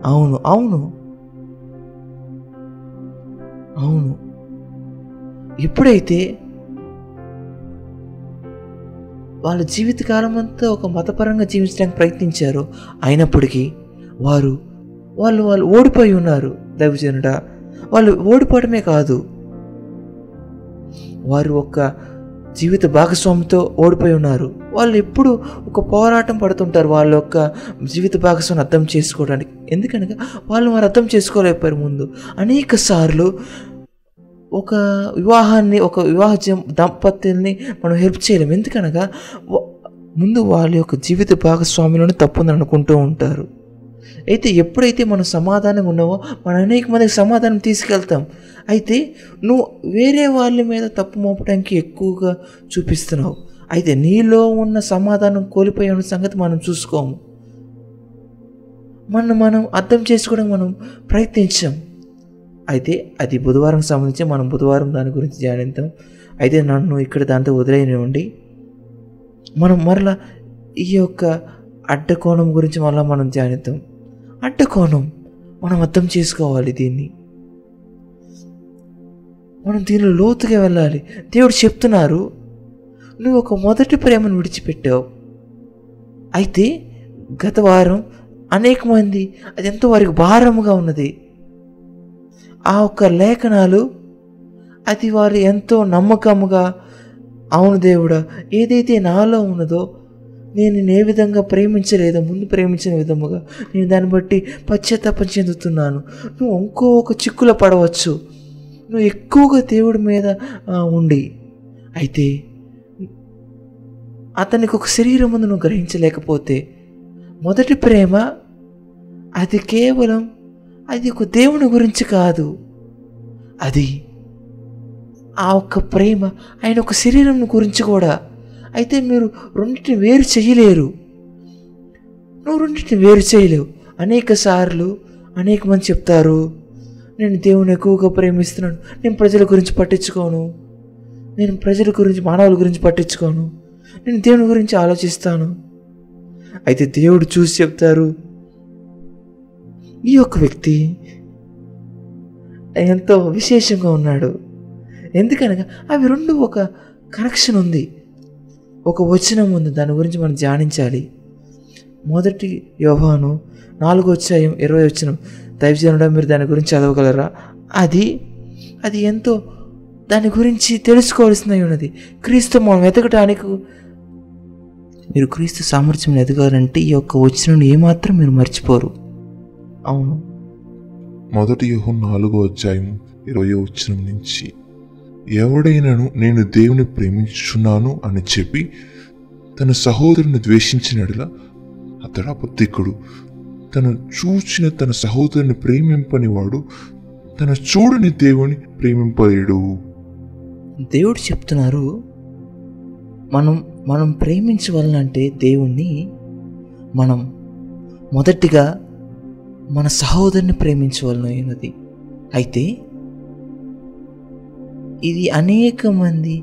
అవును అవును అవును. ఎప్పుడైతే వాళ్ళ జీవితకాలం అంతా ఒక మతపరంగా జీవించడానికి ప్రయత్నించారో అయినప్పటికీ వారు వాళ్ళు వాళ్ళు ఓడిపోయి ఉన్నారు దైవజనుడ. వాళ్ళు ఓడిపోవడమే కాదు. వారు ఒక జీవిత భాగస్వామితో ఓడిపోయి ఉన్నారు. వాళ్ళు ఎప్పుడు ఒక పోరాటం పడుతుంటారు. వాళ్ళ యొక్క జీవిత భాగస్వామిని అర్థం చేసుకోవడానికి. ఎందుకనగా వాళ్ళు వారు అర్థం చేసుకోలేకపోయారు ముందు. అనేక సార్లు ఒక వివాహాన్ని ఒక వివాహ దంపతుల్ని మనం హెల్ప్ చేయలేం ఎందుకనగా ముందు వాళ్ళ యొక్క జీవిత భాగస్వామిలోనే తప్పుందని అనుకుంటూ ఉంటారు. అయితే ఎప్పుడైతే మనం సమాధానం ఉన్నావో మనం అనేక మందికి సమాధానం తీసుకెళ్తాం. అయితే నువ్వు వేరే వాళ్ళ మీద తప్పు మోపడానికి ఎక్కువగా చూపిస్తున్నావు. అయితే నీలో ఉన్న సమాధానం కోల్పోయే ఉన్న సంగతి మనం చూసుకోము. మనం మనం అర్థం చేసుకోవడం మనం ప్రయత్నించాం. అయితే అది బుధవారం సంబంధించి మనం బుధవారం దాని గురించి ధ్యానిద్దాం. అయితే నన్ను ఇక్కడ దాంతో వదిలేనివ్వండి. మనం మరలా ఈ యొక్క అడ్డకోణం గురించి మళ్ళీ మనం ధ్యానిద్దాం. అడ్డకోణం. మనం అర్థం చేసుకోవాలి దీన్ని. మనం దీనిలో లోతుగా వెళ్ళాలి. దేవుడు చెప్తున్నారు నువ్వు ఒక మొదటి ప్రేమను విడిచిపెట్టావు. అయితే గత వారం అనేక మంది అది ఎంతో వారికి భారముగా ఉన్నది. ఆ ఒక్క లేఖనాలు అది వారు ఎంతో నమ్మకముగా అవును దేవుడా ఏదైతే నాలో ఉన్నదో నేను ఏ విధంగా ప్రేమించలేదు ముందు ప్రేమించిన విధముగా నేను దాన్ని బట్టి పశ్చాత్తాపం చెందుతున్నాను. నువ్వు ఇంకో ఒక చిక్కులో పడవచ్చు. నువ్వు ఎక్కువగా దేవుడి మీద ఉండి. అయితే అతనికి ఒక శరీరం ముందు నువ్వు గ్రహించలేకపోతే మొదటి ప్రేమ అది కేవలం అది ఒక దేవుని గురించి కాదు. అది ఆ ఒక్క ప్రేమ ఆయన ఒక శరీరం గురించి కూడా. అయితే మీరు రెండింటిని వేరు చేయలేరు. నువ్వు రెండింటిని వేరు చేయలేవు. అనేక సార్లు అనేక మంది చెప్తారు నేను దేవుని ఎక్కువగా ప్రేమిస్తున్నాను. నేను ప్రజల గురించి పట్టించుకోను. నేను ప్రజల గురించి మానవుల గురించి పట్టించుకోను. నేను దేవుని గురించి ఆలోచిస్తాను. అయితే దేవుడు చూసి చెప్తారు ఈ యొక్క వ్యక్తి ఎంతో విశేషంగా ఉన్నాడు. ఎందుకనగా అవి రెండు ఒక కనెక్షన్ ఉంది. ఒక వచనం ఉంది. దాని గురించి మనం ధ్యానించాలి. మొదటి యోహాను నాలుగో అధ్యాయం ఇరవై వచనం. దైవజనుడా మీరు దాని గురించి చదవగలరా? అది అది ఎంతో దాని గురించి తెలుసుకోవాల్సినవి ఉన్నది. క్రీస్తు మనం వెతకటానికి మీరు క్రీస్తు సామర్థ్యం ఎదగాలంటే ఈ యొక్క వచనం ఏమాత్రం మీరు మర్చిపోరు. అవును. మొదటి యుహు నాలుగో అధ్యాయం ఇరవై వచనం నుంచి ఎవడైనను నేను దేవుని ప్రేమించున్నాను అని చెప్పి తన సహోదరుని ద్వేషించినట్లా అతడు అబద్ధికుడు. తను చూచిన తన సహోదరుని ప్రేమింపని వాడు తన చూడని దేవుని ప్రేమింపలేడు. దేవుడు చెప్తున్నారు మనం మనం ప్రేమించవాలంటే దేవుణ్ణి మనం మొదటిగా మన సహోదరుని ప్రేమించవలనది అయితే ఇది అనేక మంది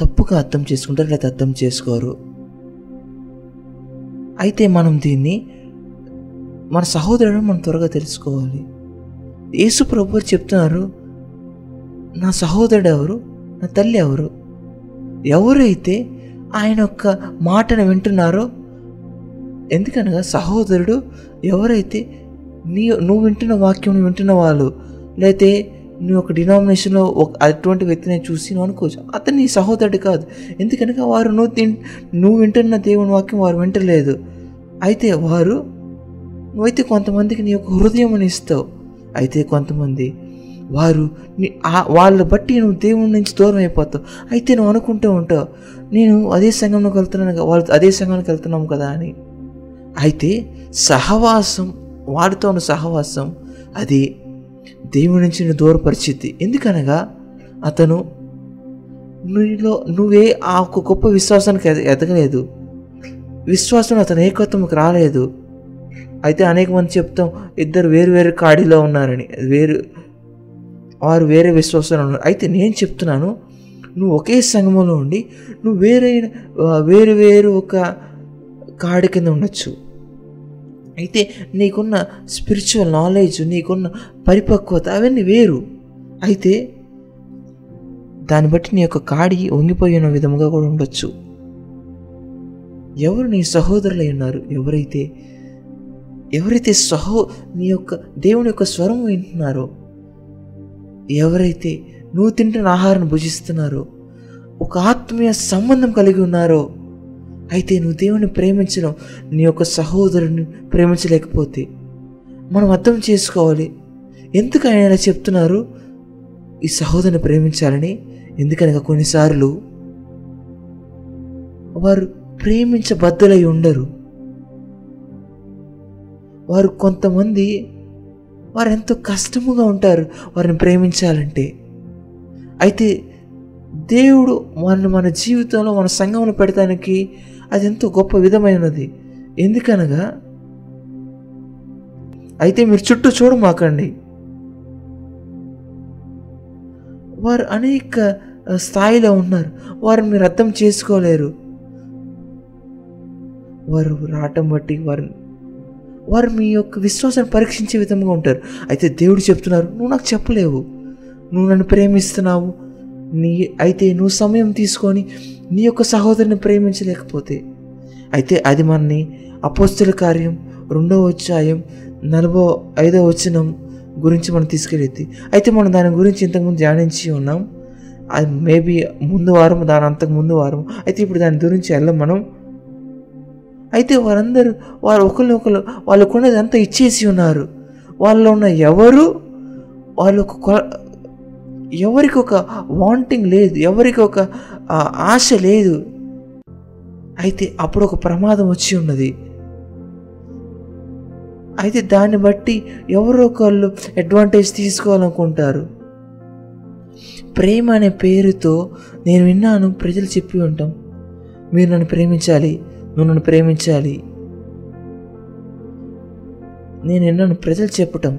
తప్పుగా అర్థం చేసుకుంటారు లేదా అర్థం చేసుకోరు. అయితే మనం దీన్ని మన సహోదరుడు మనం త్వరగా తెలుసుకోవాలి. యేసు ప్రభు చెప్తున్నారు నా సహోదరుడు ఎవరు? నా తల్లి ఎవరు? ఎవరైతే ఆయన యొక్క మాటను వింటున్నారో ఎందుకనగా సహోదరుడు ఎవరైతే నీ నువ్వు వింటున్న వాక్యం వింటున్న వాళ్ళు లేతే నువ్వు ఒక డినామినేషన్లో ఒక అటువంటి వ్యక్తిని చూసి నువ్వు అనుకోవచ్చు. అతను నీ సహోదరుడు కాదు. ఎందుకనగా వారు నువ్వు తిన్ నువ్వు వింటున్న దేవుని వాక్యం వారు వింటలేదు. అయితే వారు నువ్వైతే కొంతమందికి నీ యొక్క హృదయం ఇస్తావు. అయితే కొంతమంది వారు నీ వాళ్ళు వాళ్ళ బట్టి నువ్వు దేవుని నుంచి దూరం అయిపోతావు. అయితే నువ్వు అనుకుంటూ ఉంటావు నేను అదే సంఘంలోకి వెళ్తున్నాను వాళ్ళు అదే సంఘానికి వెళ్తున్నాం కదా అని. అయితే సహవాసం వారితో ఉన్న సహవాసం అది దేవుని నుంచి నేను దూరపరిచింది ఎందుకనగా అతను నీలో నువ్వే ఆ ఒక గొప్ప విశ్వాసానికి ఎదగలేదు. విశ్వాసం అతను ఏకత్వంకి రాలేదు. అయితే అనేక మంది చెప్తాం ఇద్దరు వేరు వేరు కాడిలో ఉన్నారని వేరు వారు వేరే విశ్వాసాలు ఉన్నారు. అయితే నేను చెప్తున్నాను నువ్వు ఒకే సంఘంలో ఉండి నువ్వు వేరే వేరు వేరు ఒక కాడి కింద ఉండొచ్చు. అయితే నీకున్న స్పిరిచువల్ నాలెడ్జ్ నీకున్న పరిపక్వత అవన్నీ వేరు. అయితే దాన్ని బట్టి నీ యొక్క కాడి వంగిపోయిన విధముగా కూడా ఉండొచ్చు. ఎవరు నీ సహోదరులై ఉన్నారు? ఎవరైతే ఎవరైతే సహో నీ యొక్క దేవుని యొక్క స్వరం వింటున్నారో ఎవరైతే నువ్వు తింటున్న ఆహారాన్ని భుజిస్తున్నారో ఒక ఆత్మీయ సంబంధం కలిగి ఉన్నారో అయితే నువ్వు దేవుని ప్రేమించడం నీ యొక్క సహోదరుని ప్రేమించలేకపోతే మనం అర్థం చేసుకోవాలి. ఎందుకు ఆయన ఇలా చెప్తున్నారు? ఈ సహోదరుని ప్రేమించాలని. ఎందుకనగా కొన్నిసార్లు వారు ప్రేమించబద్దులై ఉండరు. వారు కొంతమంది వారు ఎంతో కష్టముగా ఉంటారు వారిని ప్రేమించాలంటే. అయితే దేవుడు మన మన జీవితంలో మన సంఘమును పెడతానికి అది ఎంతో గొప్ప విధమైనది. ఎందుకనగా? అయితే మీరు చుట్టూ చూడమాకండి వారు అనేక స్థాయిలో ఉన్నారు వారిని మీరు అర్థం చేసుకోలేరు. వారు రావటం బట్టి వారు వారు మీ యొక్క విశ్వాసాన్ని పరీక్షించే విధంగా ఉంటారు. అయితే దేవుడు చెప్తున్నారు నువ్వు నాకు చెప్పలేవు. నువ్వు నన్ను ప్రేమిస్తున్నావు. నీ అయితే నువ్వు సమయం తీసుకొని నీ యొక్క సహోదరుని ప్రేమించలేకపోతే అయితే అది మనని అపోస్తుల కార్యం రెండవ అధ్యాయం నలభో ఐదవ వచనం గురించి మనం తీసుకెళ్ళేది. అయితే మనం దాని గురించి ఇంతకుముందు ధ్యానించి ఉన్నాం. అది మేబీ ముందు వారం దాని అంతకు ముందు వారం. అయితే ఇప్పుడు దాని గురించి వెళ్ళం మనం. అయితే వారందరూ వారు ఒకరిని ఒకరు వాళ్ళకున్నది అంతా ఇచ్చేసి ఉన్నారు. వాళ్ళలో ఉన్న ఎవరు వాళ్ళకు కొ- ఎవరికి ఒక వాంటింగ్ లేదు ఎవరికి ఒక ఆశ లేదు. అయితే అప్పుడు ఒక ప్రమాదం వచ్చి ఉన్నది. అయితే దాన్ని బట్టి ఎవరో ఒకళ్ళు అడ్వాంటేజ్ తీసుకోవాలనుకుంటారు. ప్రేమ అనే పేరుతో నేను విన్నాను ప్రజలు చెప్పి ఉంటాం. మీరు నన్ను ప్రేమించాలి నువ్వు నన్ను ప్రేమించాలి. నేను విన్నాను ప్రజలు చెప్పటం.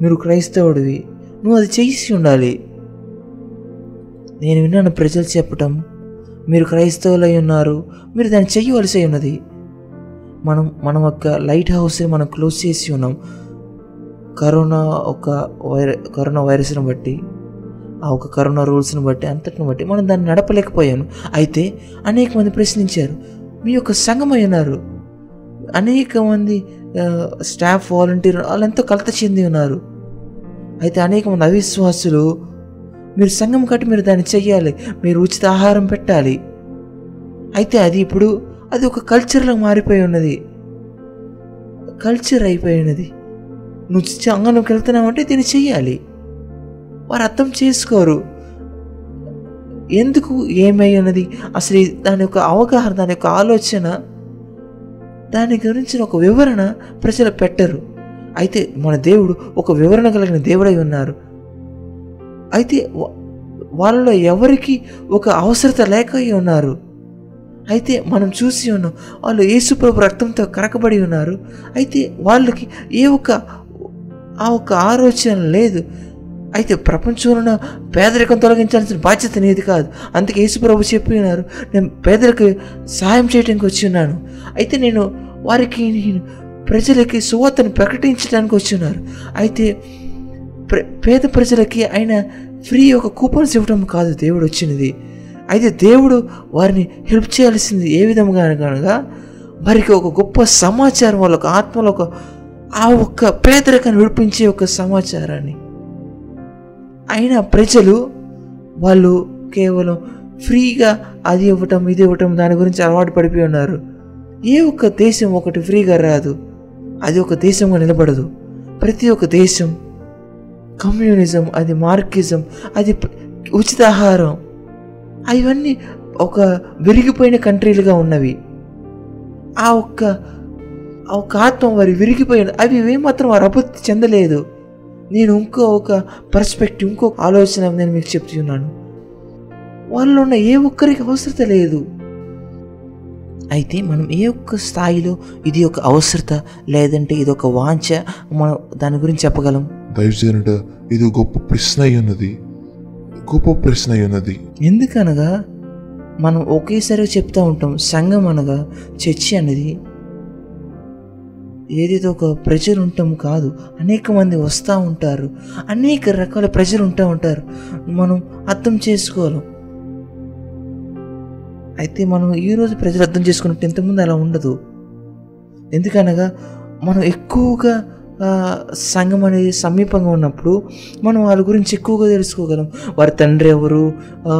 మీరు క్రైస్తవుడివి. నువ్వు అది చేసి ఉండాలి. నేను విన్నాను ప్రజలు చెప్పటం. మీరు క్రైస్తవులై ఉన్నారు. మీరు దాన్ని చెయ్యవలసి ఉన్నది. మనం మనం ఒక లైట్ హౌస్ని మనం క్లోజ్ చేసి ఉన్నాం. కరోనా ఒక వైర కరోనా వైరస్ని బట్టి ఆ ఒక కరోనా రూల్స్ని బట్టి అంతటిని బట్టి మనం దాన్ని నడపలేకపోయాను. అయితే అనేక మంది ప్రశ్నించారు మీ యొక్క సంఘమై ఉన్నారు. అనేక మంది స్టాఫ్ వాలంటీర్ వాళ్ళంతా కలత చెంది ఉన్నారు. అయితే అనేక మంది అవిశ్వాసులు మీరు సంఘం కట్టి మీరు దాన్ని చెయ్యాలి మీరు ఉచిత ఆహారం పెట్టాలి. అయితే అది ఇప్పుడు అది ఒక కల్చర్లో మారిపోయి ఉన్నది. కల్చర్ అయిపోయి ఉన్నది. నువ్వు సంఘంలోకి వెళ్తున్నావంటే దీన్ని చెయ్యాలి. వారు అర్థం చేసుకోరు. ఎందుకు ఏమై ఉన్నది? అసలు దాని యొక్క అవగాహన దాని యొక్క ఆలోచన దాని గురించిన ఒక వివరణ ప్రజలు పెట్టరు. అయితే మన దేవుడు ఒక వివరణ కలిగిన దేవుడై ఉన్నారు. అయితే వాళ్ళలో ఎవరికి ఒక అవసరత లేక ఉన్నారు? అయితే మనం చూసి ఉన్నాం వాళ్ళు యేసుప్రభు రక్తంతో కరకబడి ఉన్నారు. అయితే వాళ్ళకి ఏ ఒక్క ఆ ఒక్క ఆలోచన లేదు. అయితే ప్రపంచంలో పేదరికం తొలగించాల్సిన బాధ్యత నీది కాదు. అందుకే యేసుప్రభు చెప్పి ఉన్నారు నేను పేదరికి సహాయం చేయడానికి వచ్చి ఉన్నాను. అయితే నేను వారికి నేను ప్రజలకి సువార్తను ప్రకటించడానికి వచ్చి ఉన్నారు అయితే ప్ర- పేద ప్రజలకి ఆయన ఫ్రీ ఒక కూపన్స్ ఇవ్వడం కాదు దేవుడు వచ్చినది. అయితే దేవుడు వారిని హెల్ప్ చేయాల్సింది ఏ విధంగా అనగా వారికి ఒక గొప్ప సమాచారం వాళ్ళ ఒక ఆత్మలో ఒక ఆ ఒక్క పేదరికాన్ని విడిపించే ఒక సమాచారాన్ని. అయినా ప్రజలు వాళ్ళు కేవలం ఫ్రీగా అది ఇవ్వటం ఇది ఇవ్వటం దాని గురించి అలవాటు పడిపోయి ఉన్నారు. ఏ ఒక్క దేశం ఒకటి ఫ్రీగా రాదు. అది ఒక దేశంగా నిలబడదు. ప్రతి ఒక్క దేశం కమ్యూనిజం అది మార్కిజం అది ఉచిత ఆహారం అవన్నీ ఒక విరిగిపోయిన కంట్రీలుగా ఉన్నవి. ఆ ఒక్క ఆ ఒక్క ఆత్మ వారి విరిగిపోయిన అవి ఏమాత్రం వారు అభివృద్ధి చెందలేదు. నేను ఇంకో ఒక పర్స్పెక్టివ్ ఇంకో ఆలోచన నేను మీకు చెప్తున్నాను. వాళ్ళలో ఉన్న ఏ ఒక్కరికి అవసరత లేదు. అయితే మనం ఏ ఒక్క స్థాయిలో ఇది ఒక అవసరత లేదంటే ఇది ఒక వాంఛ మనం దాని గురించి చెప్పగలం? దైవజనుడ ఇది గొప్ప ప్రశ్న అయి ఉన్నది గొప్ప ప్రశ్న అయి ఉన్నది ఎందుకనగా మనం ఒకేసారి చెప్తా ఉంటాం సంఘం అనగా చర్చి అనేది ఏదేదో ఒక ప్రజలు ఉంటాం కాదు అనేక మంది వస్తూ ఉంటారు అనేక రకాల ప్రజలు ఉంటా ఉంటారు. మనం అర్థం చేసుకోవాలి. అయితే మనం ఈరోజు ప్రజలు అర్థం చేసుకున్నట్టు ఇంతకుముందు అలా ఉండదు. ఎందుకనగా మనం ఎక్కువగా సంఘం అనేది సమీపంగా ఉన్నప్పుడు మనం వాళ్ళ గురించి ఎక్కువగా తెలుసుకోగలం. వారి తండ్రి ఎవరు?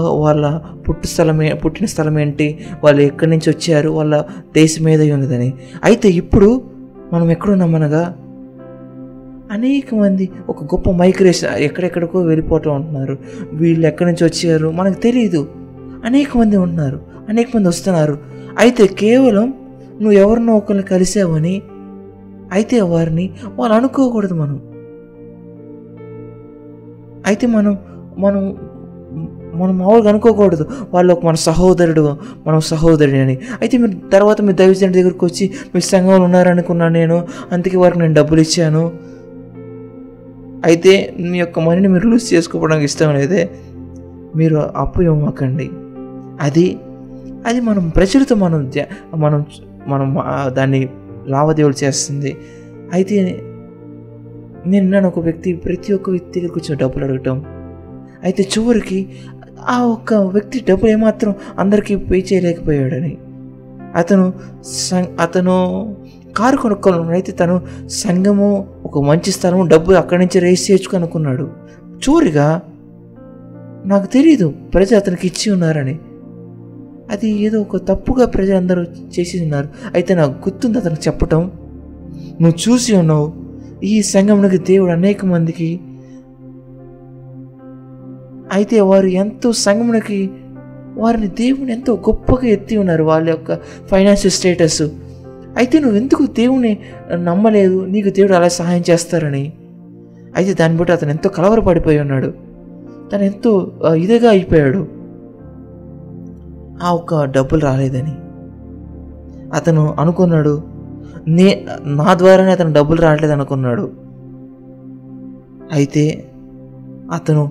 వాళ్ళ పుట్టు స్థలమే పుట్టిన స్థలం ఏంటి? వాళ్ళు ఎక్కడి నుంచి వచ్చారు? వాళ్ళ దేశం ఏదై ఉన్నదని. అయితే ఇప్పుడు మనం ఎక్కడున్నామనగా అనేక మంది ఒక గొప్ప మైగ్రేషన్ ఎక్కడెక్కడికో వెళ్ళిపోతూ ఉంటున్నారు. వీళ్ళు ఎక్కడి నుంచి వచ్చారు? మనకు తెలియదు అనేక మంది ఉన్నారు అనేక మంది వస్తున్నారు. అయితే కేవలం నువ్వు ఎవరినో ఒకరిని కలిసావని అయితే వారిని వాళ్ళు అనుకోకూడదు మనం. అయితే మనం మనం మనం మామూలుగా అనుకోకూడదు. వాళ్ళు ఒక మన సహోదరుడు మనం సహోదరుడు అని. అయితే మీరు తర్వాత మీ దైవజనుడి దగ్గరికి వచ్చి మీ సంఘంలో ఉన్నారనుకున్నాను నేను అందుకే వారికి నేను డబ్బులు ఇచ్చాను. అయితే మీ యొక్క మనీని మీరు లూజ్ చేసుకోవడానికి ఇష్టం లేదే మీరు అప్పు ఇవ్వమాకండి అది అది మనం ప్రజలతో మనం మనం మనం దాన్ని లావాదేవీలు చేస్తుంది. అయితే నేను నన్ను ఒక వ్యక్తి ప్రతి ఒక్క వ్యక్తి దగ్గరికి వచ్చి డబ్బులు అడగటం. అయితే చివరికి ఆ ఒక్క వ్యక్తి డబ్బులు ఏమాత్రం అందరికీ పే చేయలేకపోయాడని. అతను సం అతను కారు కొనుక్కోవాలని అయితే తను సంఘము ఒక మంచి స్థలము డబ్బు అక్కడి నుంచి రేస్ చేయొచ్చు అనుకున్నాడు. చూరిగా నాకు తెలియదు ప్రజలు అతనికి ఇచ్చి ఉన్నారని. అది ఏదో ఒక తప్పుగా ప్రజలందరూ చేసి ఉన్నారు అయితే నాకు గుర్తుంది అతనికి చెప్పటం. నువ్వు చూసి ఉన్నావు. ఈ సంఘంలోకి దేవుడు అనేక మందికి అయితే వారు ఎంతో సంఘమునికి వారిని దేవుని ఎంతో గొప్పగా ఎత్తి ఉన్నారు వాళ్ళ యొక్క ఫైనాన్షియల్ స్టేటస్. అయితే నువ్వు ఎందుకు దేవుని నమ్మలేదు? నీకు దేవుడు అలా సహాయం చేస్తారని. అయితే దాన్ని బట్టి అతను ఎంతో కలవరపడిపోయి ఉన్నాడు. తను ఎంతో ఇదిగా అయిపోయాడు. ఆ ఒక్క డబ్బులు రాలేదని. అతను అనుకున్నాడు నే నా ద్వారానే అతను డబ్బులు రావట్లేదు అనుకున్నాడు. అయితే అతను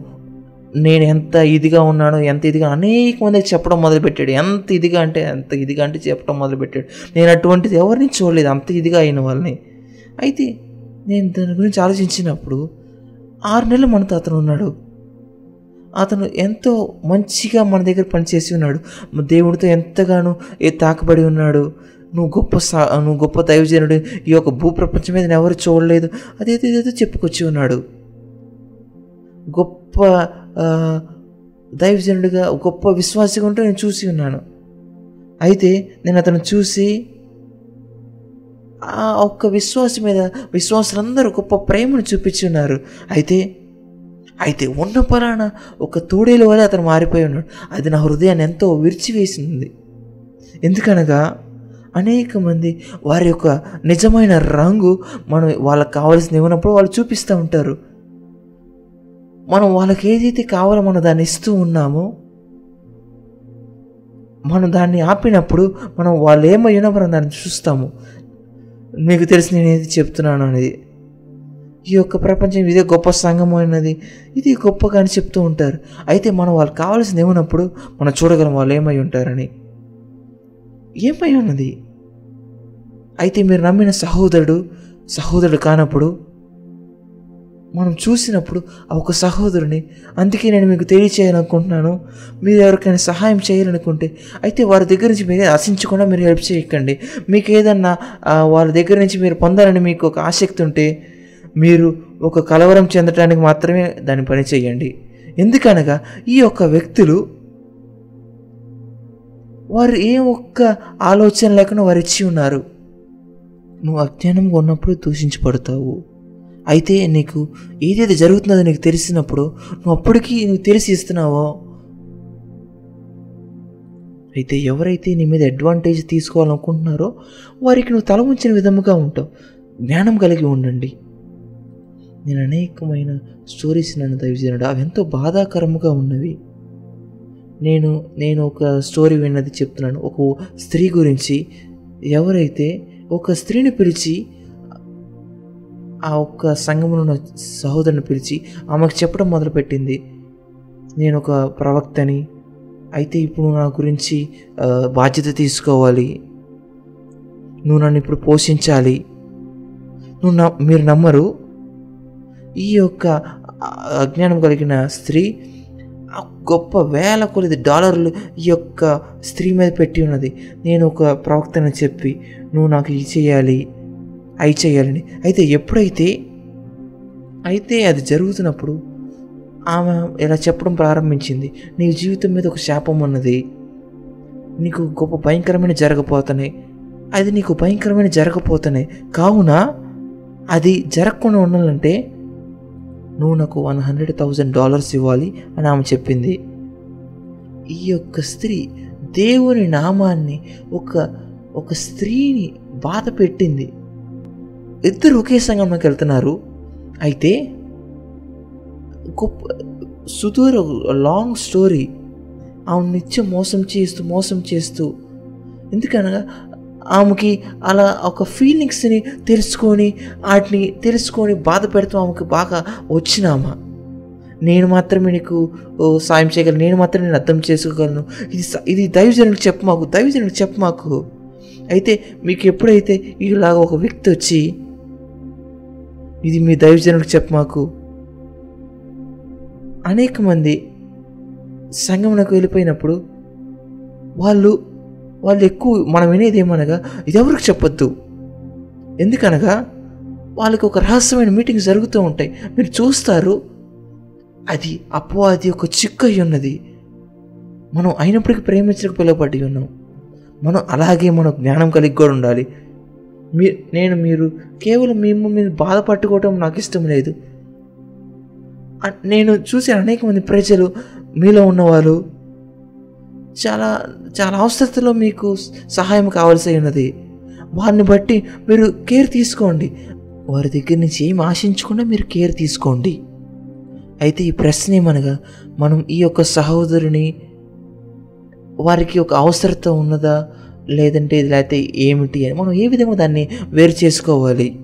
నేను ఎంత ఇదిగా ఉన్నాను ఎంత ఇదిగా అనేక మందికి చెప్పడం మొదలుపెట్టాడు. ఎంత ఇదిగా అంటే ఎంత ఇదిగా అంటే చెప్పడం మొదలుపెట్టాడు. నేను అటువంటిది ఎవరిని చూడలేదు అంత ఇదిగా అయిన వాళ్ళని. అయితే నేను దాని గురించి ఆలోచించినప్పుడు ఆరు నెలలు మనతో అతను ఉన్నాడు. అతను ఎంతో మంచిగా మన దగ్గర పనిచేసి ఉన్నాడు. దేవుడితో ఎంతగానో ఏ తాకబడి ఉన్నాడు. నువ్వు గొప్ప సా నువ్వు గొప్ప దైవజనుడు. ఈ యొక్క భూప్రపంచం మీద ఎవరు చూడలేదు. అదేదో ఏదో చెప్పుకొచ్చి ఉన్నాడు. గొప్ప దైవజనుడిగా గొప్ప విశ్వాసిగా ఉంటే నేను చూసి ఉన్నాను. అయితే నేను అతను చూసి ఆ ఒక్క విశ్వాసం మీద విశ్వాసులందరూ గొప్ప ప్రేమను చూపించి ఉన్నారు. అయితే అయితే ఉన్న పరాన ఒక తోడేలు వల్ల అతను మారిపోయి ఉన్నాడు. అది నా హృదయాన్ని ఎంతో విరిచివేసింది. ఎందుకనగా అనేక మంది వారి యొక్క నిజమైన రంగు మనం వాళ్ళకి కావాల్సింది ఇవ్వనప్పుడు వాళ్ళు చూపిస్తూ ఉంటారు. మనం వాళ్ళకి ఏదైతే కావాలో మనం దాన్ని ఇస్తూ ఉన్నామో మనం దాన్ని ఆపినప్పుడు మనం వాళ్ళు ఏమైనా మనం దాన్ని చూస్తాము. మీకు తెలిసి నేను ఏది చెప్తున్నాను అనేది ఈ యొక్క ప్రపంచం ఇదే గొప్ప సంఘం అయినది. ఇది గొప్పగా అని చెప్తూ ఉంటారు. అయితే మనం వాళ్ళకి కావాల్సింది ఏమన్నప్పుడు మనం చూడగలం వాళ్ళు ఏమై ఉంటారని. ఏమై ఉన్నది? అయితే మీరు నమ్మిన సహోదరుడు సహోదరుడు కానప్పుడు మనం చూసినప్పుడు ఆ ఒక సహోదరుని అందుకే నేను మీకు తెలియచేయాలనుకుంటున్నాను మీరు ఎవరికైనా సహాయం చేయాలనుకుంటే అయితే వారి దగ్గర నుంచి మీరే ఆశించకుండా మీరు హెల్ప్ చేయకండి. మీకు ఏదన్నా వాళ్ళ దగ్గర నుంచి మీరు పొందాలని మీకు ఒక ఆసక్తి ఉంటే మీరు ఒక కలవరం చెందడానికి మాత్రమే దాని పని చేయండి. ఎందుకనగా ఈ యొక్క వ్యక్తులు వారు ఏ ఒక్క ఆలోచన లేకుండా వారు ఇచ్చి ఉన్నారు. నువ్వు అజ్ఞానంగా ఉన్నప్పుడు దూషించబడతావు. అయితే నీకు ఏదైతే జరుగుతుందో నీకు తెలిసినప్పుడు నువ్వు అప్పటికీ నువ్వు తెలిసి ఇస్తున్నావో అయితే ఎవరైతే నీ మీద అడ్వాంటేజ్ తీసుకోవాలనుకుంటున్నారో వారికి నువ్వు తల ఉంచిన విధముగా ఉంటావు. జ్ఞానం కలిగి ఉండండి. నేను అనేకమైన స్టోరీస్ నన్ను దయచేయడు. అవి ఎంతో బాధాకరముగా ఉన్నవి. నేను నేను ఒక స్టోరీ విన్నది చెప్తున్నాను. ఒక స్త్రీ గురించి. ఎవరైతే ఒక స్త్రీని పిలిచి ఆ ఒక్క సంఘంలో ఉన్న సహోదరుని పిలిచి ఆమెకు చెప్పడం మొదలుపెట్టింది. నేను ఒక ప్రవక్తని. అయితే ఇప్పుడు నా గురించి బాధ్యత తీసుకోవాలి. నువ్వు నన్ను ఇప్పుడు పోషించాలి. నువ్వు న మీరు నమ్మరు. ఈ యొక్క అజ్ఞానం కలిగిన స్త్రీ గొప్ప వేల కొలది డాలర్లు ఈ యొక్క స్త్రీ మీద పెట్టి ఉన్నది. నేను ఒక ప్రవక్తను చెప్పి నువ్వు నాకు ఇది చేయాలి అవి చేయాలని. అయితే ఎప్పుడైతే అయితే అది జరుగుతున్నప్పుడు ఆమె ఇలా చెప్పడం ప్రారంభించింది. నీ జీవితం మీద ఒక శాపం ఉన్నది. నీకు గొప్ప భయంకరమైన జరగపోతున్నాయి అది నీకు భయంకరమైన జరగపోతున్నాయి కావున అది జరగకుండా ఉండాలంటే నువ్వు నాకు వన్ హండ్రెడ్ థౌజండ్ డాలర్స్ ఇవ్వాలి అని ఆమె చెప్పింది. ఈ యొక్క స్త్రీ దేవుని నామాన్ని ఒక ఒక స్త్రీని బాధ పెట్టింది. ఇద్దరు ఒకే సంఘంలోకి వెళ్తున్నారు. అయితే గొప్ప సుదూర లాంగ్ స్టోరీ ఆమె నిత్యం మోసం చేస్తూ మోసం చేస్తూ ఎందుకనగా ఆమెకి అలా ఒక ఫీలింగ్స్ని తెలుసుకొని వాటిని తెలుసుకొని బాధ పెడుతూ ఆమెకు బాగా వచ్చినామా నేను మాత్రమే నీకు సాయం చేయగలను. నేను మాత్రమే నేను అర్థం చేసుకోగలను. ఇది ఇది దైవజనులకు చెప్పు మాకు. దైవజనులకు చెప్పు మాకు. అయితే మీకు ఎప్పుడైతే ఇలాగ ఒక వ్యక్తి వచ్చి ఇది మీ దైవజనులకు చెప్పు మాకు. అనేక మంది సంగమునకు వెళ్ళిపోయినప్పుడు వాళ్ళు వాళ్ళు ఎక్కువ మనం వినేది ఏమనగా ఇది ఎవరికి చెప్పొద్దు? ఎందుకనగా వాళ్ళకి ఒక రహస్యమైన మీటింగ్ జరుగుతూ ఉంటాయి. మీరు చూస్తారు అది అపవాది ఒక చిక్కు అయి ఉన్నది. మనం అయినప్పటికీ ప్రేమించడానికి పిలువబడి ఉన్నాం. మనం అలాగే మనం జ్ఞానం కలిగి కూడా ఉండాలి. మీ నేను మీరు కేవలం మేము మీరు బాధపట్టుకోవటం నాకు ఇష్టం లేదు. నేను చూసే అనేక మంది ప్రజలు మీలో ఉన్నవాళ్ళు చాలా చాలా అవసరతలో మీకు సహాయం కావాల్సి ఉన్నది. వారిని బట్టి మీరు కేర్ తీసుకోండి. వారి దగ్గర నుంచి ఏం ఆశించకుండా మీరు కేర్ తీసుకోండి. అయితే ఈ ప్రశ్న ఏమనగా మనం ఈ యొక్క సహోదరుని వారికి ఒక అవసరత ఉన్నదా లేదంటే లేకపోతే ఏమిటి అని మనం ఏ విధంగా దాన్ని వేరు చేసుకోవాలి?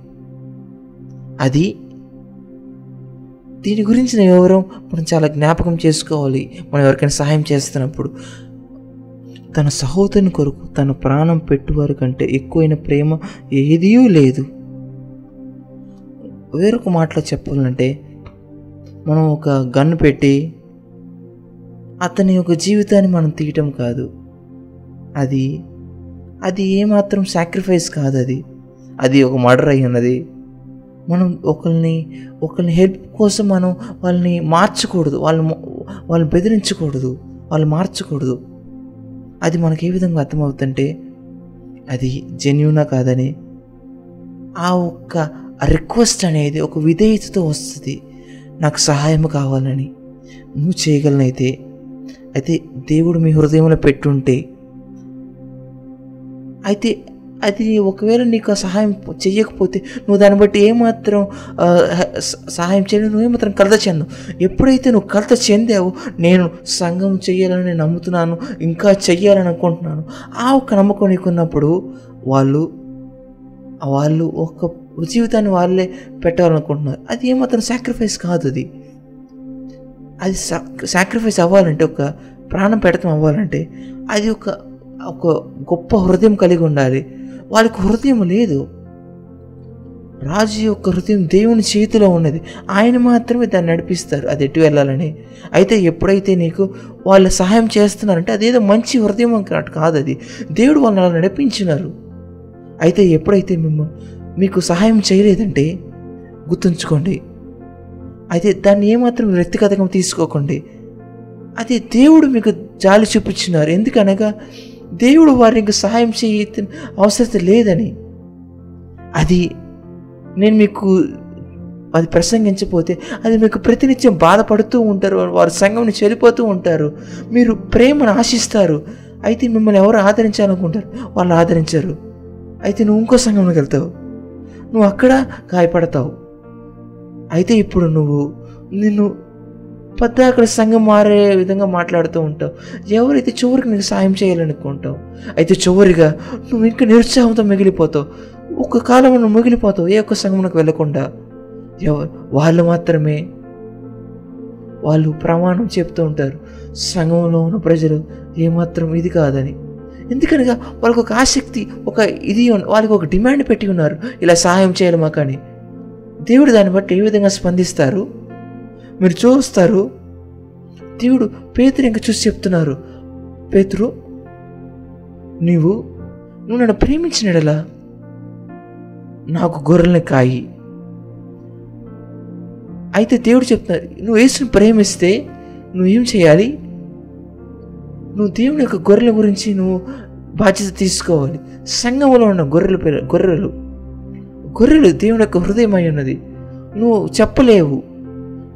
అది దీని గురించిన వివరం మనం చాలా జ్ఞాపకం చేసుకోవాలి. మనం ఎవరికైనా సహాయం చేస్తున్నప్పుడు. తన సహోదరుని కొరకు తన ప్రాణం పెట్టువారి కంటే ఎక్కువైన ప్రేమ ఏదీ లేదు. వేరొక మాటలో చెప్పాలంటే మనం ఒక గన్ పెట్టి అతని యొక్క జీవితాన్ని మనం తీయటం కాదు. అది అది ఏమాత్రం సాక్రిఫైస్ కాదు అది. అది ఒక మర్డర్ అయి ఉన్నది. మనం ఒకరిని ఒకరిని హెల్ప్ కోసం మనం వాళ్ళని మార్చకూడదు. వాళ్ళు వాళ్ళని బెదిరించకూడదు. వాళ్ళు మార్చకూడదు. అది మనకు ఏ విధంగా అర్థమవుతుంటే అది జెన్యునా కాదని ఆ ఒక్క రిక్వెస్ట్ అనేది ఒక విధేయతతో వస్తుంది. నాకు సహాయం కావాలని నువ్వు చేయగలనైతే అయితే దేవుడు మీ హృదయంలో పెట్టుంటే అయితే అది ఒకవేళ నీకు ఆ సహాయం చేయకపోతే నువ్వు దాన్ని బట్టి ఏమాత్రం సహాయం చేయను నువ్వు ఏమాత్రం కలత చెందవు. ఎప్పుడైతే నువ్వు కలత చెందావో నేను సంఘం చెయ్యాలని నమ్ముతున్నాను ఇంకా చెయ్యాలని అనుకుంటున్నాను. ఆ ఒక్క నమ్మకం నీకున్నప్పుడు వాళ్ళు వాళ్ళు ఒక జీవితాన్ని వాళ్ళే పెట్టాలనుకుంటున్నారు. అది ఏమాత్రం సాక్రిఫైస్ కాదు అది. అది సాక్రిఫైస్ అవ్వాలంటే ఒక ప్రాణం పెడతాం అవ్వాలంటే అది ఒక ఒక గొప్ప హృదయం కలిగి ఉండాలి. వాళ్ళకి హృదయం లేదు. రాజు యొక్క హృదయం దేవుని చేతిలో ఉన్నది. ఆయన మాత్రమే దాన్ని నడిపిస్తారు. అది ఎటు వెళ్ళాలని? అయితే ఎప్పుడైతే నీకు వాళ్ళు సహాయం చేస్తున్నారంటే అదేదో మంచి హృదయం అన్నట్టు కాదు అది. దేవుడు వాళ్ళని అలా నడిపించినారు. అయితే ఎప్పుడైతే మిమ్మల్ని మీకు సహాయం చేయలేదంటే గుర్తుంచుకోండి. అయితే దాన్ని ఏమాత్రం వ్యక్తిగతంగా తీసుకోకండి. అది దేవుడు మీకు జాలి చూపించినారు. ఎందుకనగా దేవుడు వారికి సహాయం చేయ అవసరం లేదని. అది నేను మీకు అది ప్రసంగించపోతే అది మీకు ప్రతినిత్యం బాధపడుతూ ఉంటారు వారి సంఘంని చెడిపోతూ ఉంటారు. మీరు ప్రేమను ఆశిస్తారు. అయితే మిమ్మల్ని ఎవరు ఆదరించాలనుకుంటారు? వాళ్ళు ఆదరించారు. అయితే నువ్వు ఇంకో సంఘంలోకి వెళ్తావు. నువ్వు అక్కడ గాయపడతావు. అయితే ఇప్పుడు నువ్వు నిన్ను పెద్ద అక్కడ సంఘం మారే విధంగా మాట్లాడుతూ ఉంటావు. ఎవరైతే చివరికి నీకు సాయం చేయాలనుకుంటావు అయితే చివరిగా నువ్వు ఇంకా నిరుత్సాహంతో మిగిలిపోతావు. ఒక కాలం నువ్వు మిగిలిపోతావు ఏ ఒక్క సంఘంలోకి వెళ్ళకుండా. ఎవరు వాళ్ళు మాత్రమే. వాళ్ళు ప్రమాణం చెప్తూ ఉంటారు సంఘంలో ఉన్న ప్రజలు ఏమాత్రం ఇది కాదని. ఎందుకనగా వాళ్ళకు ఒక ఆసక్తి ఒక ఇది వాళ్ళకి ఒక డిమాండ్ పెట్టి ఉన్నారు ఇలా సహాయం చేయాలి మాకని. దేవుడు దాన్ని బట్టి ఏ విధంగా స్పందిస్తారు? మీరు చూస్తారు. దేవుడు పేతురు ఇంకా చూసి చెప్తున్నారు. పేతురు నీవు నువ్వు నన్ను ప్రేమించినడలా నాకు గొర్రెల్ని కాయి. అయితే దేవుడు చెప్తున్నారు నువ్వు యేసుని ప్రేమిస్తే నువ్వేం చేయాలి? నువ్వు దేవుని యొక్క గొర్రెల గురించి నువ్వు బాధ్యత తీసుకోవాలి. సంఘంలో ఉన్న గొర్రెలు గొర్రెలు. గొర్రెలు దేవుని యొక్క హృదయమై ఉన్నది. నువ్వు చెప్పలేవు.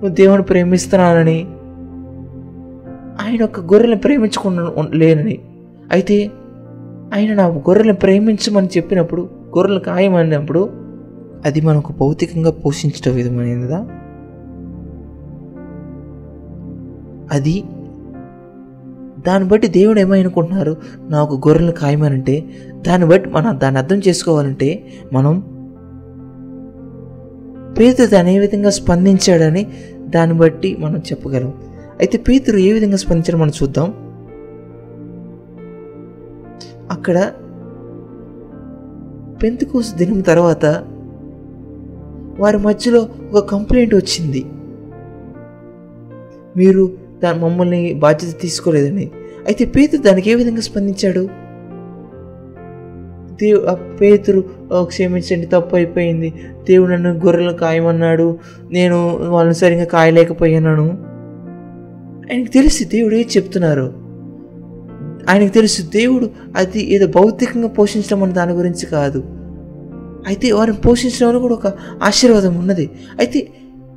నువ్వు దేవుని ప్రేమిస్తున్నానని ఆయన యొక్క గొర్రెలను ప్రేమించుకున్న లేనని. అయితే ఆయన నా గొర్రెలను ప్రేమించమని చెప్పినప్పుడు గొర్రెలు ఖాయమన్నప్పుడు అది మనకు భౌతికంగా పోషించడం విధమైనదా? అది దాన్ని బట్టి దేవుడు ఏమనుకుంటున్నారు? నాకు గొర్రెలు ఖాయమనంటే దాన్ని బట్టి మనం దాన్ని అర్థం చేసుకోవాలంటే మనం పేతురు అనే ఏ విధంగా స్పందించాడని దాన్ని బట్టి మనం చెప్పగలం. అయితే పేతురు ఏ విధంగా స్పందించాడో మనం చూద్దాం. అక్కడ పెంతుకోస దినం తర్వాత వారి మధ్యలో ఒక కంప్లైంట్ వచ్చింది. మీరు దాని మమ్మల్ని బాధ్యత తీసుకోలేదని. అయితే పేతురు దానికి ఏ విధంగా స్పందించాడు? దేవు పేతురు క్షమించండి తప్పు అయిపోయింది దేవుడు నన్ను గొర్రెలు కాయమన్నాడు. నేను వాళ్ళని సరిగ్గా కాయలేకపోయాను ఆయనకు తెలిసి దేవుడు ఏం చెప్తున్నారు? ఆయనకు తెలుసు దేవుడు అది ఏదో భౌతికంగా పోషించడం అనే దాని గురించి కాదు. అయితే వారిని పోషించడంలో కూడా ఒక ఆశీర్వాదం ఉన్నది. అయితే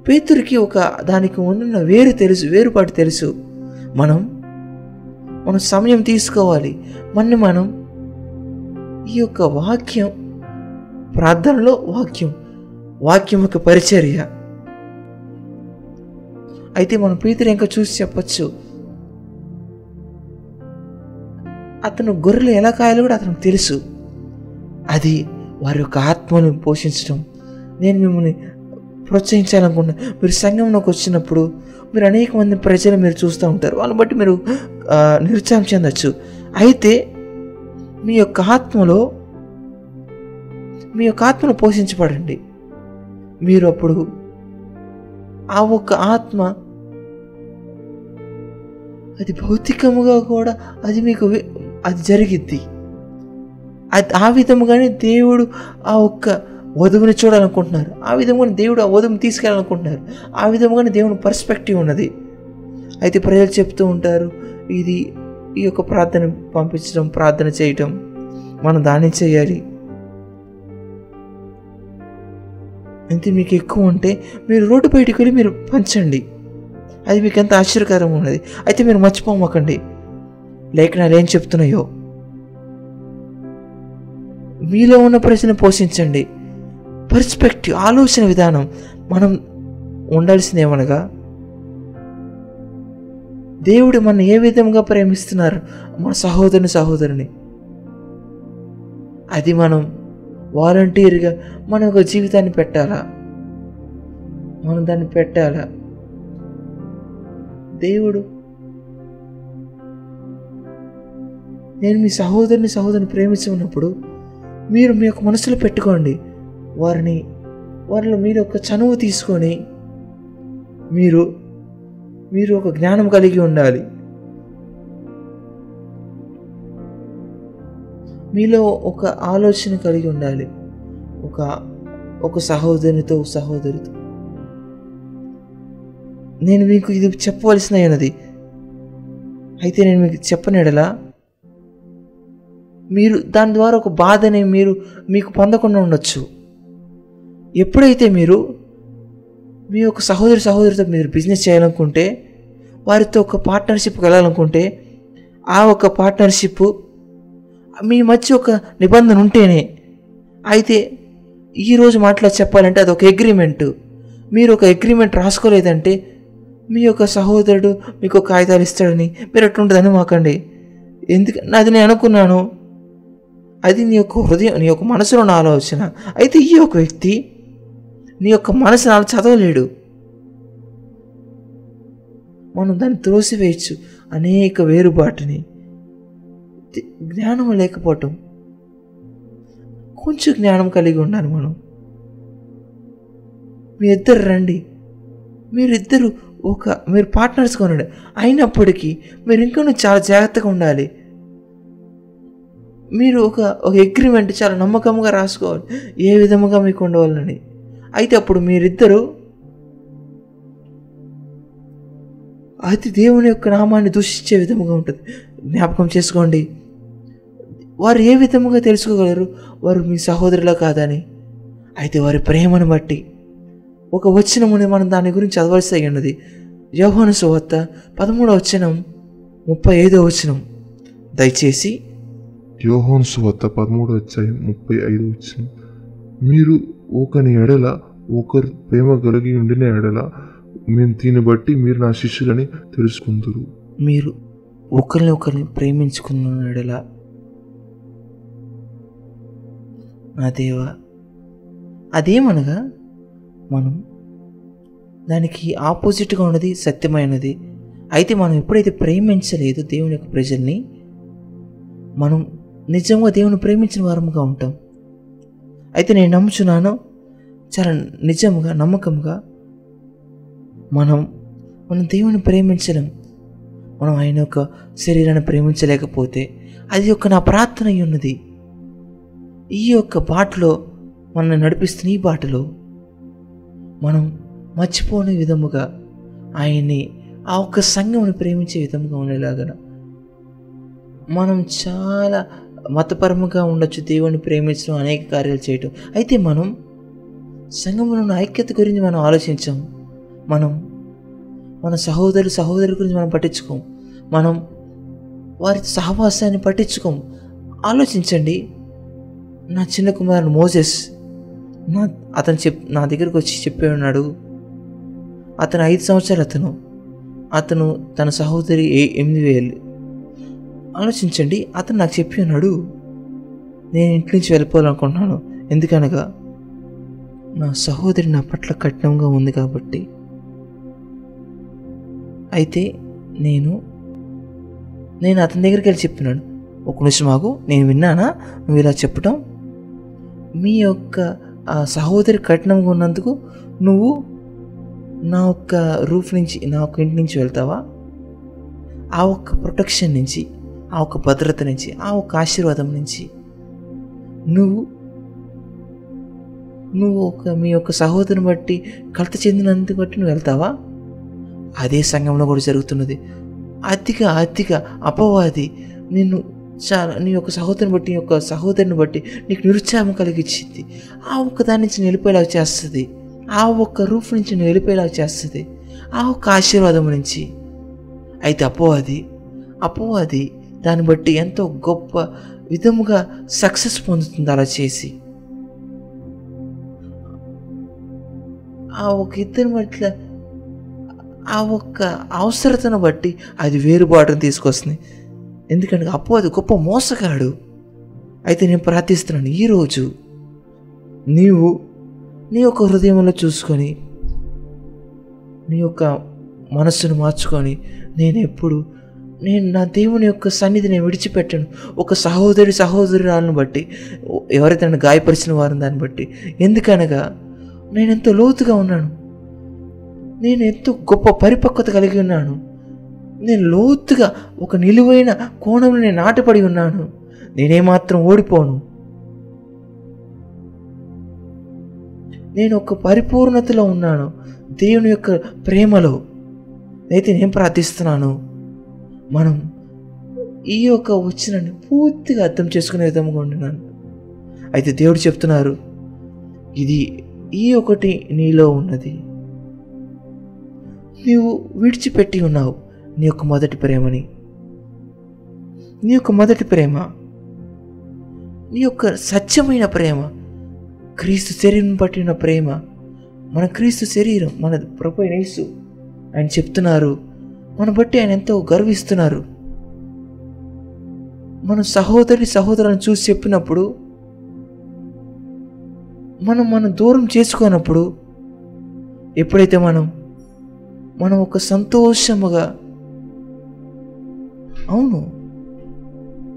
పేతురికి ఒక దానికి ఉన్న వేరు తెలుసు వేరుపాటు తెలుసు. మనం మనం సమయం తీసుకోవాలి. మన మనం ఈ యొక్క వాక్యం ప్రార్థనలో వాక్యం వాక్యం యొక్క పరిచర్య. అయితే మనం పేతురు ఇంకా చూసి చెప్పచ్చు. అతను గొర్రెలు ఎలా కాయాలో కూడా అతనికి తెలుసు. అది వారి యొక్క ఆత్మను పోషించడం. నేను మిమ్మల్ని ప్రోత్సహించాలనుకున్నా మీరు సంఘంలోకి వచ్చినప్పుడు మీరు అనేక మంది ప్రజలు మీరు చూస్తూ ఉంటారు. వాళ్ళని బట్టి మీరు నిరుత్సాహం చెందొచ్చు. అయితే మీ యొక్క ఆత్మలో మీ యొక్క ఆత్మను పోషించబడండి. మీరు అప్పుడు ఆ ఒక్క ఆత్మ అది భౌతికముగా కూడా అది మీకు అది జరిగిద్ది. అది ఆ విధముగానే దేవుడు ఆ ఒక్క వధువుని చూడాలనుకుంటున్నారు. ఆ విధంగానే దేవుడు ఆ వధువుని తీసుకెళ్ళాలనుకుంటున్నారు. ఆ విధముగానే దేవుని పర్స్పెక్టివ్ ఉన్నది. అయితే ప్రజలు చెప్తూ ఉంటారు ఇది ఈ యొక్క ప్రార్థన పంపించడం ప్రార్థన చేయటం. మనం దాన్ని చేయాలి. అంతే మీకు ఎక్కువ ఉంటే మీరు రోడ్డు బయటికి వెళ్ళి మీరు పంచండి. అది మీకు ఎంత ఆశ్చర్యకరంగా ఉన్నది. అయితే మీరు మర్చిపోమకండి. లేఖనాలు ఏం చెప్తున్నాయో? మీలో ఉన్న ప్రశ్న పోషించండి. పర్స్పెక్టివ్ ఆలోచన విధానం మనం ఉండాల్సింది ఏమనగా దేవుడు మన ఏ విధంగా ప్రేమిస్తున్నారు? మన సహోదరుని సహోదరుని. అది మనం వాలంటీర్గా మన ఒక జీవితాన్ని పెట్టాలా? మనం దాన్ని పెట్టాలా? దేవుడు నేను మీ సహోదరుని సహోదరుని ప్రేమించున్నప్పుడు మీరు మీ యొక్క మనసులో పెట్టుకోండి. వారిని వారిలో మీరు ఒక చనువు తీసుకొని మీరు మీరు ఒక జ్ఞానం కలిగి ఉండాలి. మీలో ఒక ఆలోచన కలిగి ఉండాలి. ఒక ఒక సహోదరునితో సహోదరితో. నేను మీకు ఇది చెప్పవలసిన అయినది అయితే నేను మీకు చెప్పనెడలా మీరు దాని ద్వారా ఒక బాధని మీరు మీకు పొందకుండా ఉండొచ్చు. ఎప్పుడైతే మీరు మీ యొక్క సహోదరి సహోదరితో మీరు బిజినెస్ చేయాలనుకుంటే వారితో ఒక పార్ట్నర్షిప్ వెళ్ళాలనుకుంటే ఆ ఒక పార్ట్నర్షిప్ మీ మధ్య ఒక నిబంధన ఉంటేనే అయితే ఈరోజు మాటలో చెప్పాలంటే అది ఒక అగ్రిమెంట్ మీరు ఒక అగ్రిమెంట్ రాసుకోలేదంటే మీ యొక్క సహోదరుడు మీకు కాగితాలు ఇస్తాడని మీరు ఎట్లుంటుందని మాకండి. ఎందుకంటే అది నేను అనుకున్నాను. అది నీ యొక్క హృదయం నీ యొక్క మనసులో ఉన్న ఆలోచన. అయితే ఈ యొక్క వ్యక్తి నీ యొక్క మనసు నాలో చదవలేడు. మనం దాన్ని త్రోసివేయచ్చు అనేక వేరుబాటుని జ్ఞానం లేకపోవటం. కొంచెం జ్ఞానం కలిగి ఉండాలి మనం. మీ ఇద్దరు రండి. మీరిద్దరు ఒక మీరు పార్ట్నర్స్ కొనండి. అయినప్పటికీ మీరు ఇంకా చాలా జాగ్రత్తగా ఉండాలి. మీరు ఒక ఒక అగ్రిమెంట్ చాలా నమ్మకంగా రాసుకోవాలి. ఏ విధముగా మీకు ఉండవాలని. అయితే అప్పుడు మీరిద్దరూ అది దేవుని యొక్క నామాన్ని దూషించే విధముగా ఉంటుంది. జ్ఞాపకం చేసుకోండి. వారు ఏ విధముగా తెలుసుకోగలరు? వారు మీ సహోదరులా కాదని. అయితే వారి ప్రేమను బట్టి. ఒక వచనముని మనం దాని గురించి చదవలసి అయి ఉన్నది. యోహాను సువార్త పదమూడవ వచనం ముప్పై ఐదో వచనం. దయచేసి. యోహాను సువార్త పదమూడు అధ్యాయం ముప్పై ఐదు వచ్చిన మీరు ఒకని ఎడల ఒకరు ప్రేమ కలిగి ఉండిన ఎడల మేము దీన్ని బట్టి మీరు నా శిష్యులని తెలుసుకుందరు. మీరు ఒకరిని ఒకరిని ప్రేమించుకున్న ఎడల నా దేవా అదేమనగా మనం దానికి ఆపోజిట్గా ఉన్నది సత్యమైనది. అయితే మనం ఎప్పుడైతే ప్రేమించలేదు దేవుని యొక్క ప్రజల్ని మనం నిజంగా దేవుని ప్రేమించిన వారముగా ఉంటాం. అయితే నేను నమ్ముచున్నాను. చాలా నిజంగా నమ్మకంగా మనం మనం దేవుని ప్రేమించలేం. మనం ఆయన యొక్క శరీరాన్ని ప్రేమించలేకపోతే అది యొక్క నా ప్రార్థన అయి ఉన్నది. ఈ యొక్క బాటలో మనల్ని నడిపిస్తున్న ఈ బాటలో మనం మర్చిపోని విధముగా ఆయన్ని ఆ ఒక్క సంఘంని ప్రేమించే విధముగా ఉండేలాగా మనం చాలా మతపరముగా ఉండొచ్చు దేవుని ప్రేమించడం అనేక కార్యాలు చేయటం. అయితే మనం సంఘంలో ఉన్న ఐక్యత గురించి మనం ఆలోచించాం. మనం మన సహోదరు సహోదరు గురించి మనం పట్టించుకోం. మనం వారి సహవాసాన్ని పట్టించుకోం. ఆలోచించండి. నా చిన్న కుమారుడు మోజెస్ నా అతను చెప్ నా దగ్గరకు వచ్చి చెప్పే ఉన్నాడు. అతను ఐదు సంవత్సరాలు అతను. అతను తన సహోదరి ఏ ఎనిమిది వేలు. ఆలోచించండి. అతను నాకు చెప్పి ఉన్నాడు నేను ఇంటి నుంచి వెళ్ళిపోవాలనుకుంటున్నాను. ఎందుకనగా నా సహోదరి నా పట్ల కఠినంగా ఉంది కాబట్టి. అయితే నేను నేను అతని దగ్గరికి వెళ్ళి చెప్పినాడు ఒక నిమిషం ఆగు నేను విన్నానా? నువ్వు ఇలా చెప్పటం. మీ యొక్క ఆ సహోదరి కఠినంగా ఉన్నందుకు నువ్వు నా ఒక్క రూఫ్ నుంచి నా ఒక్క ఇంటి నుంచి వెళ్తావా? ఆ ఒక్క ప్రొటెక్షన్ నుంచి. ఆ ఒక్క భద్రత నుంచి ఆ ఒక ఆశీర్వాదం నుంచి నువ్వు నువ్వు ఒక మీ యొక్క సహోదరుని బట్టి కలత చెందినందుకు బట్టి నువ్వు వెళ్తావా? అదే సంఘంలో కూడా జరుగుతున్నది. అతిగా అతిగా అపవాది నిన్ను చాలా నీ యొక్క సహోదరుని బట్టి నీ యొక్క సహోదరుని బట్టి నీకు నిరుత్సాహం కలిగించింది. ఆ ఒక్క దాని నుంచి నిలిపేలా చేస్తుంది. ఆ ఒక్క రూఫ్ నుంచి నేను చేస్తుంది. ఆ ఒక్క ఆశీర్వాదం నుంచి. అయితే అపోవాది అపోవాది దాన్ని బట్టి ఎంతో గొప్ప విధముగా సక్సెస్ పొందుతుంది అలా చేసి. ఆ ఒక ఇద్దరి మట్ల ఆ ఒక్క అవసరతను బట్టి అది వేరుబాటును తీసుకొస్తుంది. ఎందుకంటే అప్పు అది గొప్ప మోసగాడు. అయితే నేను ప్రార్థిస్తున్నాను ఈరోజు నీవు నీ యొక్క హృదయంలో చూసుకొని నీ యొక్క మనస్సును మార్చుకొని నేను ఎప్పుడు నేను నా దేవుని యొక్క సన్నిధిని విడిచిపెట్టను. ఒక సహోదరి సహోదరురాలను బట్టి ఎవరైతే నన్ను గాయపరిచిన వారిని దాన్ని బట్టి. ఎందుకనగా నేను ఎంతో లోతుగా ఉన్నాను. నేను ఎంతో గొప్ప పరిపక్వత కలిగి ఉన్నాను. నేను లోతుగా ఒక నిలువైన కోణంలో నేను నాటపడి ఉన్నాను. నేనేమాత్రం ఓడిపోను. నేను ఒక పరిపూర్ణతలో ఉన్నాను. దేవుని యొక్క ప్రేమలో. అయితే నేను ప్రార్థిస్తున్నాను. మనం ఈ యొక్క వచనాన్ని పూర్తిగా అర్థం చేసుకునే విధంగా ఉంటున్నాను అయితే దేవుడు చెప్తున్నారు ఇది ఈ ఒకటి నీలో ఉన్నది. నీవు విడిచిపెట్టి ఉన్నావు నీ యొక్క మొదటి ప్రేమని. నీ యొక్క మొదటి ప్రేమ నీ యొక్క సత్యమైన ప్రేమ క్రీస్తు శరీరం పట్టిన ప్రేమ మన క్రీస్తు శరీరం మన ప్రభు నేసు ఆయన చెప్తున్నారు మన బట్టి ఆయన ఎంతో గర్విస్తున్నారు. మన సహోదరి సహోదరులను చూసి చెప్పినప్పుడు మనం మనం దూరం చేసుకున్నప్పుడు ఎప్పుడైతే మనం మనం ఒక సంతోషముగా అవును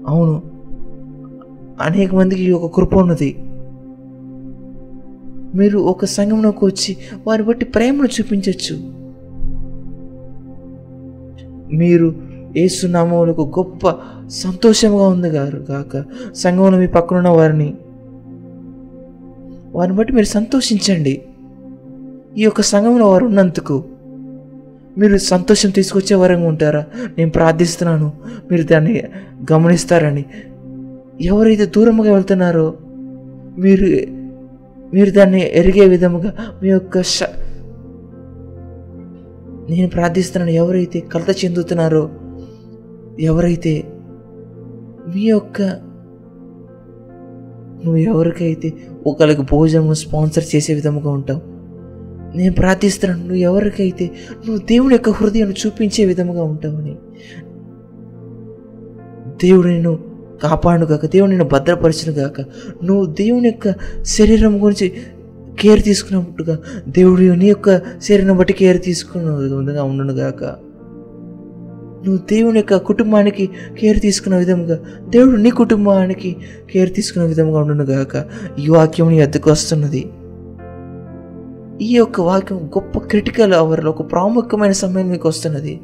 అవును అనేక మందికి ఈ ఒక కృప ఉన్నది. మీరు ఒక సంఘంలోకి వచ్చి వారి బట్టి ప్రేమను చూపించవచ్చు మీరు ఏసునామములకు గొప్ప సంతోషంగా ఉంది గారు కాక సంఘంలో మీ పక్కనున్న వారిని వారిని బట్టి మీరు సంతోషించండి. ఈ యొక్క సంఘంలో వారు ఉన్నందుకు మీరు సంతోషం తీసుకొచ్చే వరంగా ఉంటారా? నేను ప్రార్థిస్తున్నాను మీరు దాన్ని గమనిస్తారని. ఎవరైతే దూరంగా వెళ్తున్నారో మీరు మీరు దాన్ని ఎరిగే విధముగా మీ యొక్క నేను ప్రార్థిస్తున్నాను ఎవరైతే కలత చెందుతున్నారో ఎవరైతే మీ యొక్క నువ్వు ఎవరికైతే ఒకరికి భోజనం స్పాన్సర్ చేసే విధముగా ఉంటావు నేను ప్రార్థిస్తున్నాను నువ్వు ఎవరికైతే నువ్వు దేవుని యొక్క హృదయం చూపించే విధముగా ఉంటావని. దేవుడు నేను కాపాడు కాక దేవుడు నేను భద్రపరచును కాక నువ్వు దేవుని యొక్క శరీరం గురించి కేర్ తీసుకున్నట్టుగా దేవుడు నీ యొక్క శరీరం బట్టి కేర్ తీసుకున్న విధంగా ఉండును గాక. నువ్వు దేవుని యొక్క కుటుంబానికి కేర్ తీసుకున్న విధంగా దేవుడు నీ కుటుంబానికి కేర్ తీసుకున్న విధంగా ఉండును గాక. ఈ వాక్యం నీ ఎద్దకు వస్తున్నది. ఈ యొక్క వాక్యం గొప్ప క్రిటికల్ అవర్లో ఒక ప్రాముఖ్యమైన సమయం నీకు వస్తున్నది.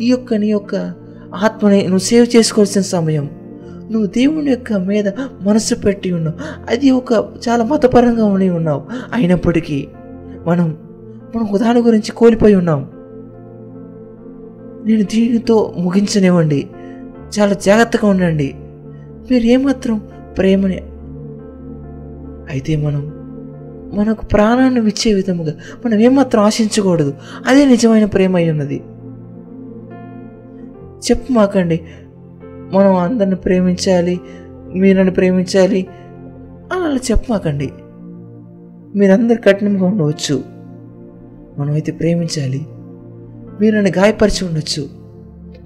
ఈ యొక్క నీ యొక్క ఆత్మని నువ్వు సేవ్ చేసుకోవాల్సిన సమయం. నువ్వు దేవుని యొక్క మీద మనసు పెట్టి ఉన్నావు. అది ఒక చాలా మతపరంగా ఉండి ఉన్నావు. అయినప్పటికీ మనం మనం దాని గురించి కోల్పోయి ఉన్నాం. నేను దీనితో ముగించనివ్వండి. చాలా జాగ్రత్తగా ఉండండి. మీరు ఏమాత్రం ప్రేమని అయితే మనం మనకు ప్రాణాన్ని ఇచ్చే విధముగా మనం ఏమాత్రం ఆశించకూడదు. అదే నిజమైన ప్రేమ అయి ఉన్నది. చెప్పు మాకండి మనం అందరిని ప్రేమించాలి మీరు నన్ను ప్రేమించాలి అలా చెప్పమాకండి. మీరందరు కఠినంగా ఉండవచ్చు. మనమైతే ప్రేమించాలి. మీరు నన్ను గాయపరిచి ఉండొచ్చు.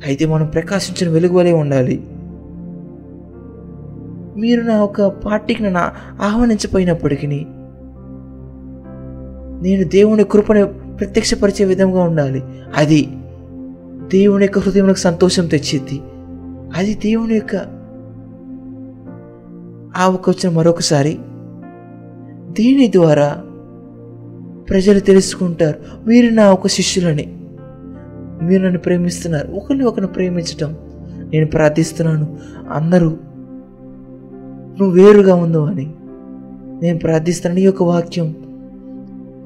అయితే మనం ప్రకాశించిన వెలుగువలే ఉండాలి. మీరు నా ఒక పార్టీకి నన్ను ఆహ్వానించపోయినప్పటికీ నేను దేవుని కృపను ప్రత్యక్షపరిచే విధంగా ఉండాలి. అది దేవుని యొక్క హృదయంలో సంతోషం తెచ్చిద్ది అది దేవుని యొక్క ఆ ఒక వచ్చిన మరొకసారి దీని ద్వారా ప్రజలు తెలుసుకుంటారు. మీరు నా ఒక శిష్యులని. మీరు నన్ను ప్రేమిస్తున్నారు. ఒకరిని ఒకరిని ప్రేమించటం నేను ప్రార్థిస్తున్నాను. అందరూ నువ్వు వేరుగా ఉందో అని నేను ప్రార్థిస్తున్నాను. ఈ యొక్క వాక్యం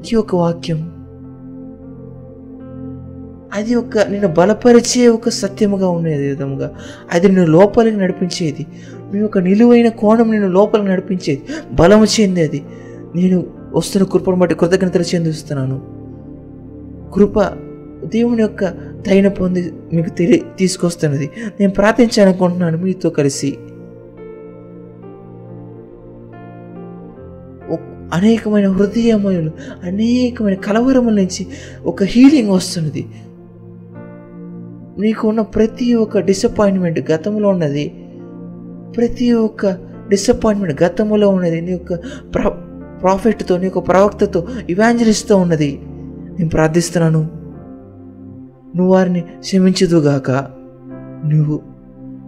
ఈ యొక్క వాక్యం అది ఒక నేను బలపరిచే ఒక సత్యముగా ఉండేది విధముగా అది నేను లోపలికి నడిపించేది. మీ యొక్క నిలువైన కోణం నేను లోపలికి నడిపించేది. బలము చెందేది నేను వస్తున్న కృపను బట్టి కృతజ్ఞతలు చెందిస్తున్నాను. కృప దేవుని యొక్క తగిన పొంది మీకు తెలి తీసుకొస్తున్నది. నేను ప్రార్థించాలనుకుంటున్నాను మీతో కలిసి. అనేకమైన హృదయములు అనేకమైన కలవరముల నుంచి ఒక హీలింగ్ వస్తున్నది. నీకు ఉన్న ప్రతి ఒక్క డిసప్పాయింట్మెంట్ గతంలో ఉన్నది. ప్రతి ఒక్క డిసప్పాయింట్మెంట్ గతంలో ఉన్నది. నీ యొక్క ప్రా ప్రాఫిట్తో నీ యొక్క ప్రవక్తతో ఇవాంజలిస్తూ ఉన్నది. నేను ప్రార్థిస్తున్నాను. నువ్వు వారిని క్షమించదుగాక నువ్వు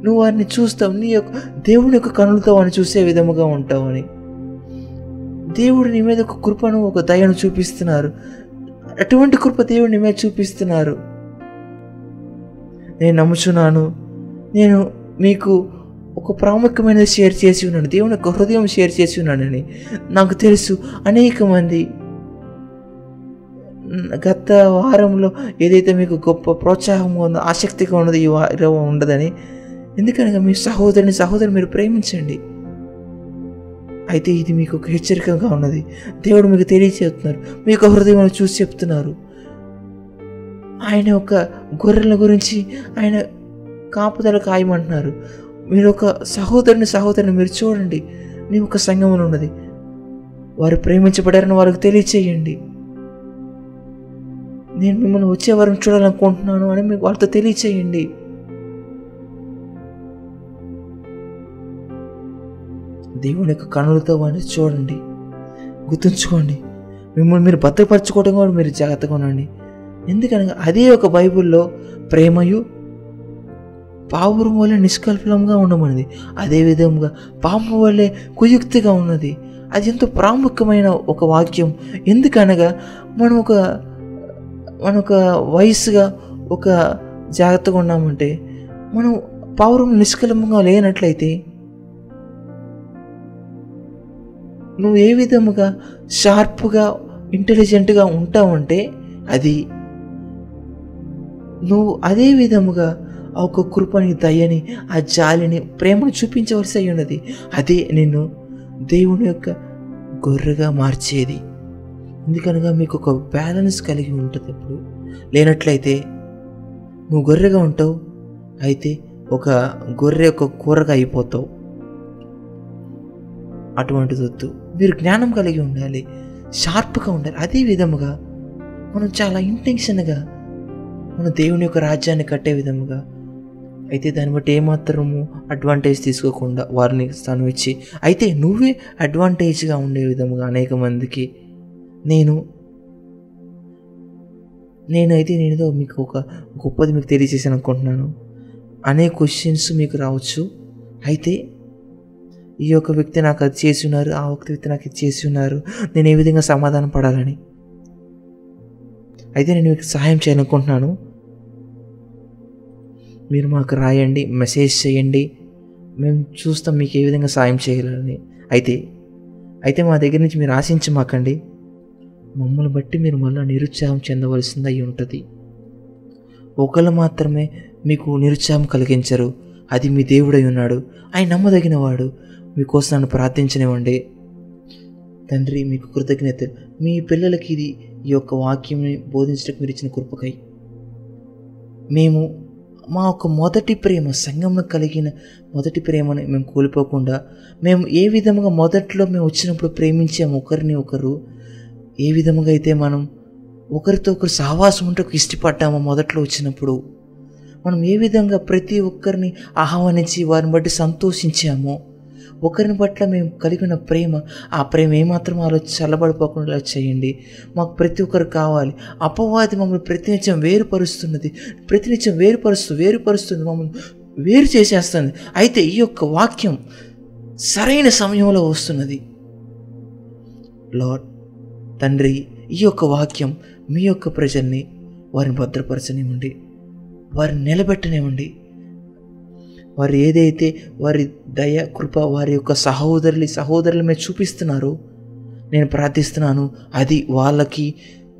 నువ్వు వారిని చూస్తావు. నీ యొక్క దేవుని యొక్క కనులతో వారిని చూసే విధముగా ఉంటావని. దేవుడు నీ మీద ఒక కృపను ఒక దయను చూపిస్తున్నారు. అటువంటి కృప దేవుడు నీ మీద చూపిస్తున్నారు. నేను నమ్ముచున్నాను. నేను మీకు ఒక ప్రాముఖ్యమైనది షేర్ చేసి ఉన్నాను. దేవుని యొక్క హృదయం షేర్ చేసి ఉన్నానని నాకు తెలుసు. అనేక మంది గత వారంలో ఏదైతే మీకు గొప్ప ప్రోత్సాహం ఉందో ఆసక్తిగా ఉన్నది ఈ వారం ఉండదని ఎందుకనగా మీ సహోదరుని సహోదరుని మీరు ప్రేమించండి. అయితే ఇది మీకు ఒక హెచ్చరికగా ఉన్నది. దేవుడు మీకు తెలియచేస్తున్నారు మీ యొక్క హృదయం చూసి చెప్తున్నారు. ఆయన యొక్క గొర్రెల గురించి ఆయన కాపుదల ఖాయమంటున్నారు. మీరు ఒక సహోదరుని సహోదరుని మీరు చూడండి. నీ ఒక సంఘంలో ఉన్నది. వారు ప్రేమించబడారని వారికి తెలియచేయండి. నేను మిమ్మల్ని వచ్చే వారం చూడాలనుకుంటున్నాను అని మీకు వాళ్ళతో తెలియచేయండి. దేవుని యొక్క కనులతో వాడిని చూడండి. గుర్తుంచుకోండి. మిమ్మల్ని మీరు భద్రపరచుకోవడం కూడా మీరు జాగ్రత్తగా ఉండండి. ఎందుకనగా అదే ఒక బైబిల్లో ప్రేమయు పావురం వల్ల నిష్కల్పలంగా ఉండమన్నది. అదే విధంగా పాము వల్లే కుయుక్తిగా ఉన్నది. అది ఎంతో ప్రాముఖ్యమైన ఒక వాక్యం. ఎందుకనగా మనం ఒక మన ఒక వయసుగా ఒక జాగ్రత్తగా ఉన్నామంటే మనం పావురం నిష్కలంగా లేనట్లయితే నువ్వు ఏ విధముగా షార్ప్గా ఇంటెలిజెంట్గా ఉంటావంటే అది నువ్వు అదే విధముగా ఆ ఒక కృపని దయని ఆ జాలిని ప్రేమను చూపించవలసి అయి ఉన్నది. అదే నిన్ను దేవుని యొక్క గొర్రెగా మార్చేది. ఎందుకనగా మీకు ఒక బ్యాలెన్స్ కలిగి ఉంటుంది ఇప్పుడు లేనట్లయితే నువ్వు గొర్రెగా ఉంటావు అయితే ఒక గొర్రె ఒక కూరగా అయిపోతావు. అటువంటిది వద్దు మీరు జ్ఞానం కలిగి ఉండాలి షార్ప్గా ఉండాలి. అదే విధముగా మనం చాలా ఇంటెన్షన్గా మన దేవుని యొక్క రాజ్యాన్ని కట్టే విధముగా. అయితే దాన్ని బట్టి ఏమాత్రము అడ్వాంటేజ్ తీసుకోకుండా వారిని స్థానం ఇచ్చి అయితే నువ్వే అడ్వాంటేజ్గా ఉండే విధముగా అనేక మందికి నేను నేనైతే నేనేదో మీకు ఒక గొప్పది మీకు తెలియజేసాను అనుకుంటున్నాను. అనేక క్వశ్చన్స్ మీకు రావచ్చు. అయితే ఈ యొక్క వ్యక్తి నాకు అది చేసి ఉన్నారు ఆ ఒక వ్యక్తి నాకు ఇది చేసి ఉన్నారు. నేను ఏ విధంగా సమాధానం పడాలని? అయితే నేను మీకు సహాయం చేయాలనుకుంటున్నాను. మీరు మాకు రాయండి మెసేజ్ చేయండి. మేము చూస్తాం మీకు ఏ విధంగా సాయం చేయాలని. అయితే అయితే మా దగ్గర నుంచి మీరు ఆశించమాకండి. మమ్మల్ని బట్టి మీరు మళ్ళీ నిరుత్సాహం చెందవలసింది అయి ఉంటుంది. ఒకళ్ళు మాత్రమే మీకు నిరుత్సాహం కలిగించరు. అది మీ దేవుడై ఉన్నాడు. ఆయన నమ్మదగినవాడు. మీకోసం నన్ను ప్రార్థించనివ్వండి. తండ్రి మీకు కృతజ్ఞత. మీ పిల్లలకి ఇది ఈ యొక్క వాక్యం బోధించడానికి మీరు ఇచ్చిన కృపకై. మేము మా యొక్క మొదటి ప్రేమ సంఘంలో కలిగిన మొదటి ప్రేమని మేము కోల్పోకుండా మేము ఏ విధముగా మొదట్లో మేము వచ్చినప్పుడు ప్రేమించాము ఒకరిని ఒకరు ఏ విధముగా అయితే మనం ఒకరితో ఒకరు సహవాసం ఉంటే ఇష్టపడ్డామో మొదట్లో వచ్చినప్పుడు మనం ఏ విధంగా ప్రతి ఒక్కరిని ఆహ్వానించి వారిని బట్టి సంతోషించామో ఒకరిని పట్ల మేము కలిగిన ప్రేమ ఆ ప్రేమ ఏమాత్రం అలా చల్లబడిపోకుండా చేయండి. మాకు ప్రతి ఒక్కరు కావాలి. అపవాది మమ్మల్ని ప్రతినిత్యం వేరుపరుస్తున్నది. ప్రతినిత్యం వేరుపరుస్తూ వేరుపరుస్తుంది మమ్మల్ని వేరు చేసేస్తుంది. అయితే ఈ యొక్క వాక్యం సరైన సమయంలో వస్తున్నది. లార్డ్ తండ్రి ఈ యొక్క వాక్యం మీ యొక్క ప్రజల్ని వారిని భద్రపరచనివ్వండి. వారిని నిలబెట్టనివ్వండి. వారు ఏదైతే వారి దయ కృప వారి యొక్క సహోదరులు సహోదరుల మీద చూపిస్తున్నారో నేను ప్రార్థిస్తున్నాను అది వాళ్ళకి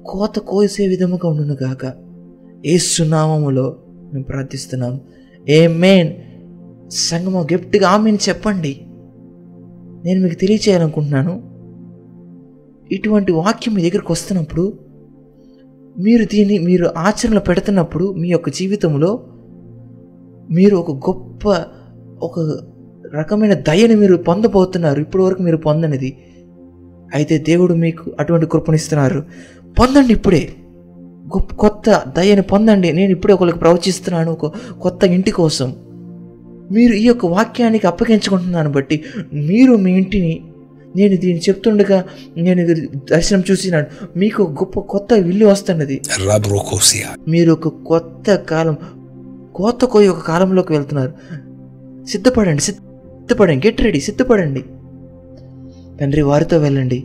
కోత కోసే విధముగా ఉండును గాక. ఏ సునామములో మేము ప్రార్థిస్తున్నాం ఏ మేన్ సంగమ గిఫ్ట్గా ఆమెను చెప్పండి. నేను మీకు తెలియచేయాలనుకుంటున్నాను. ఇటువంటి వాక్యం మీ దగ్గరికి వస్తున్నప్పుడు మీరు దీన్ని మీరు ఆచరణలో పెడుతున్నప్పుడు మీ యొక్క జీవితంలో మీరు ఒక గొప్ప ఒక రకమైన దయని మీరు పొందబోతున్నారు. ఇప్పటి వరకు మీరు పొందనిది. అయితే దేవుడు మీకు అటువంటి కృపణిస్తున్నారు పొందండి ఇప్పుడే. గొప్ప కొత్త దయని పొందండి. నేను ఇప్పుడే ఒకరికి ప్రవచిస్తున్నాను ఒక కొత్త ఇంటి కోసం. మీరు ఈ యొక్క వాక్యానికి అప్పగించుకుంటున్నాను బట్టి మీరు మీ ఇంటిని నేను దీన్ని చెప్తుండగా నేను దర్శనం చూసినాను. మీకు గొప్ప కొత్త ఇల్లు వస్తున్నది. మీరు ఒక కొత్త కాలం కోత కోయి ఒక కాలంలోకి వెళ్తున్నారు. సిద్ధపడండి సిద్ధపడండి గెట్ రెడీ సిద్ధపడండి. తండ్రి వారితో వెళ్ళండి.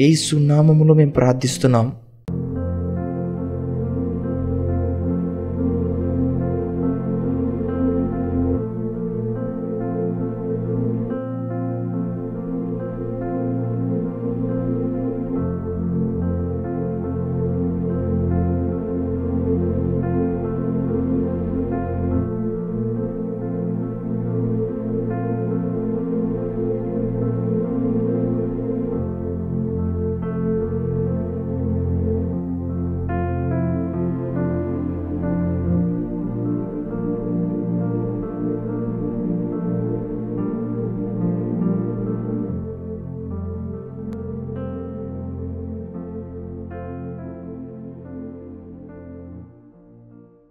ఏసు సున్నామములో మేము ప్రార్థిస్తున్నాం.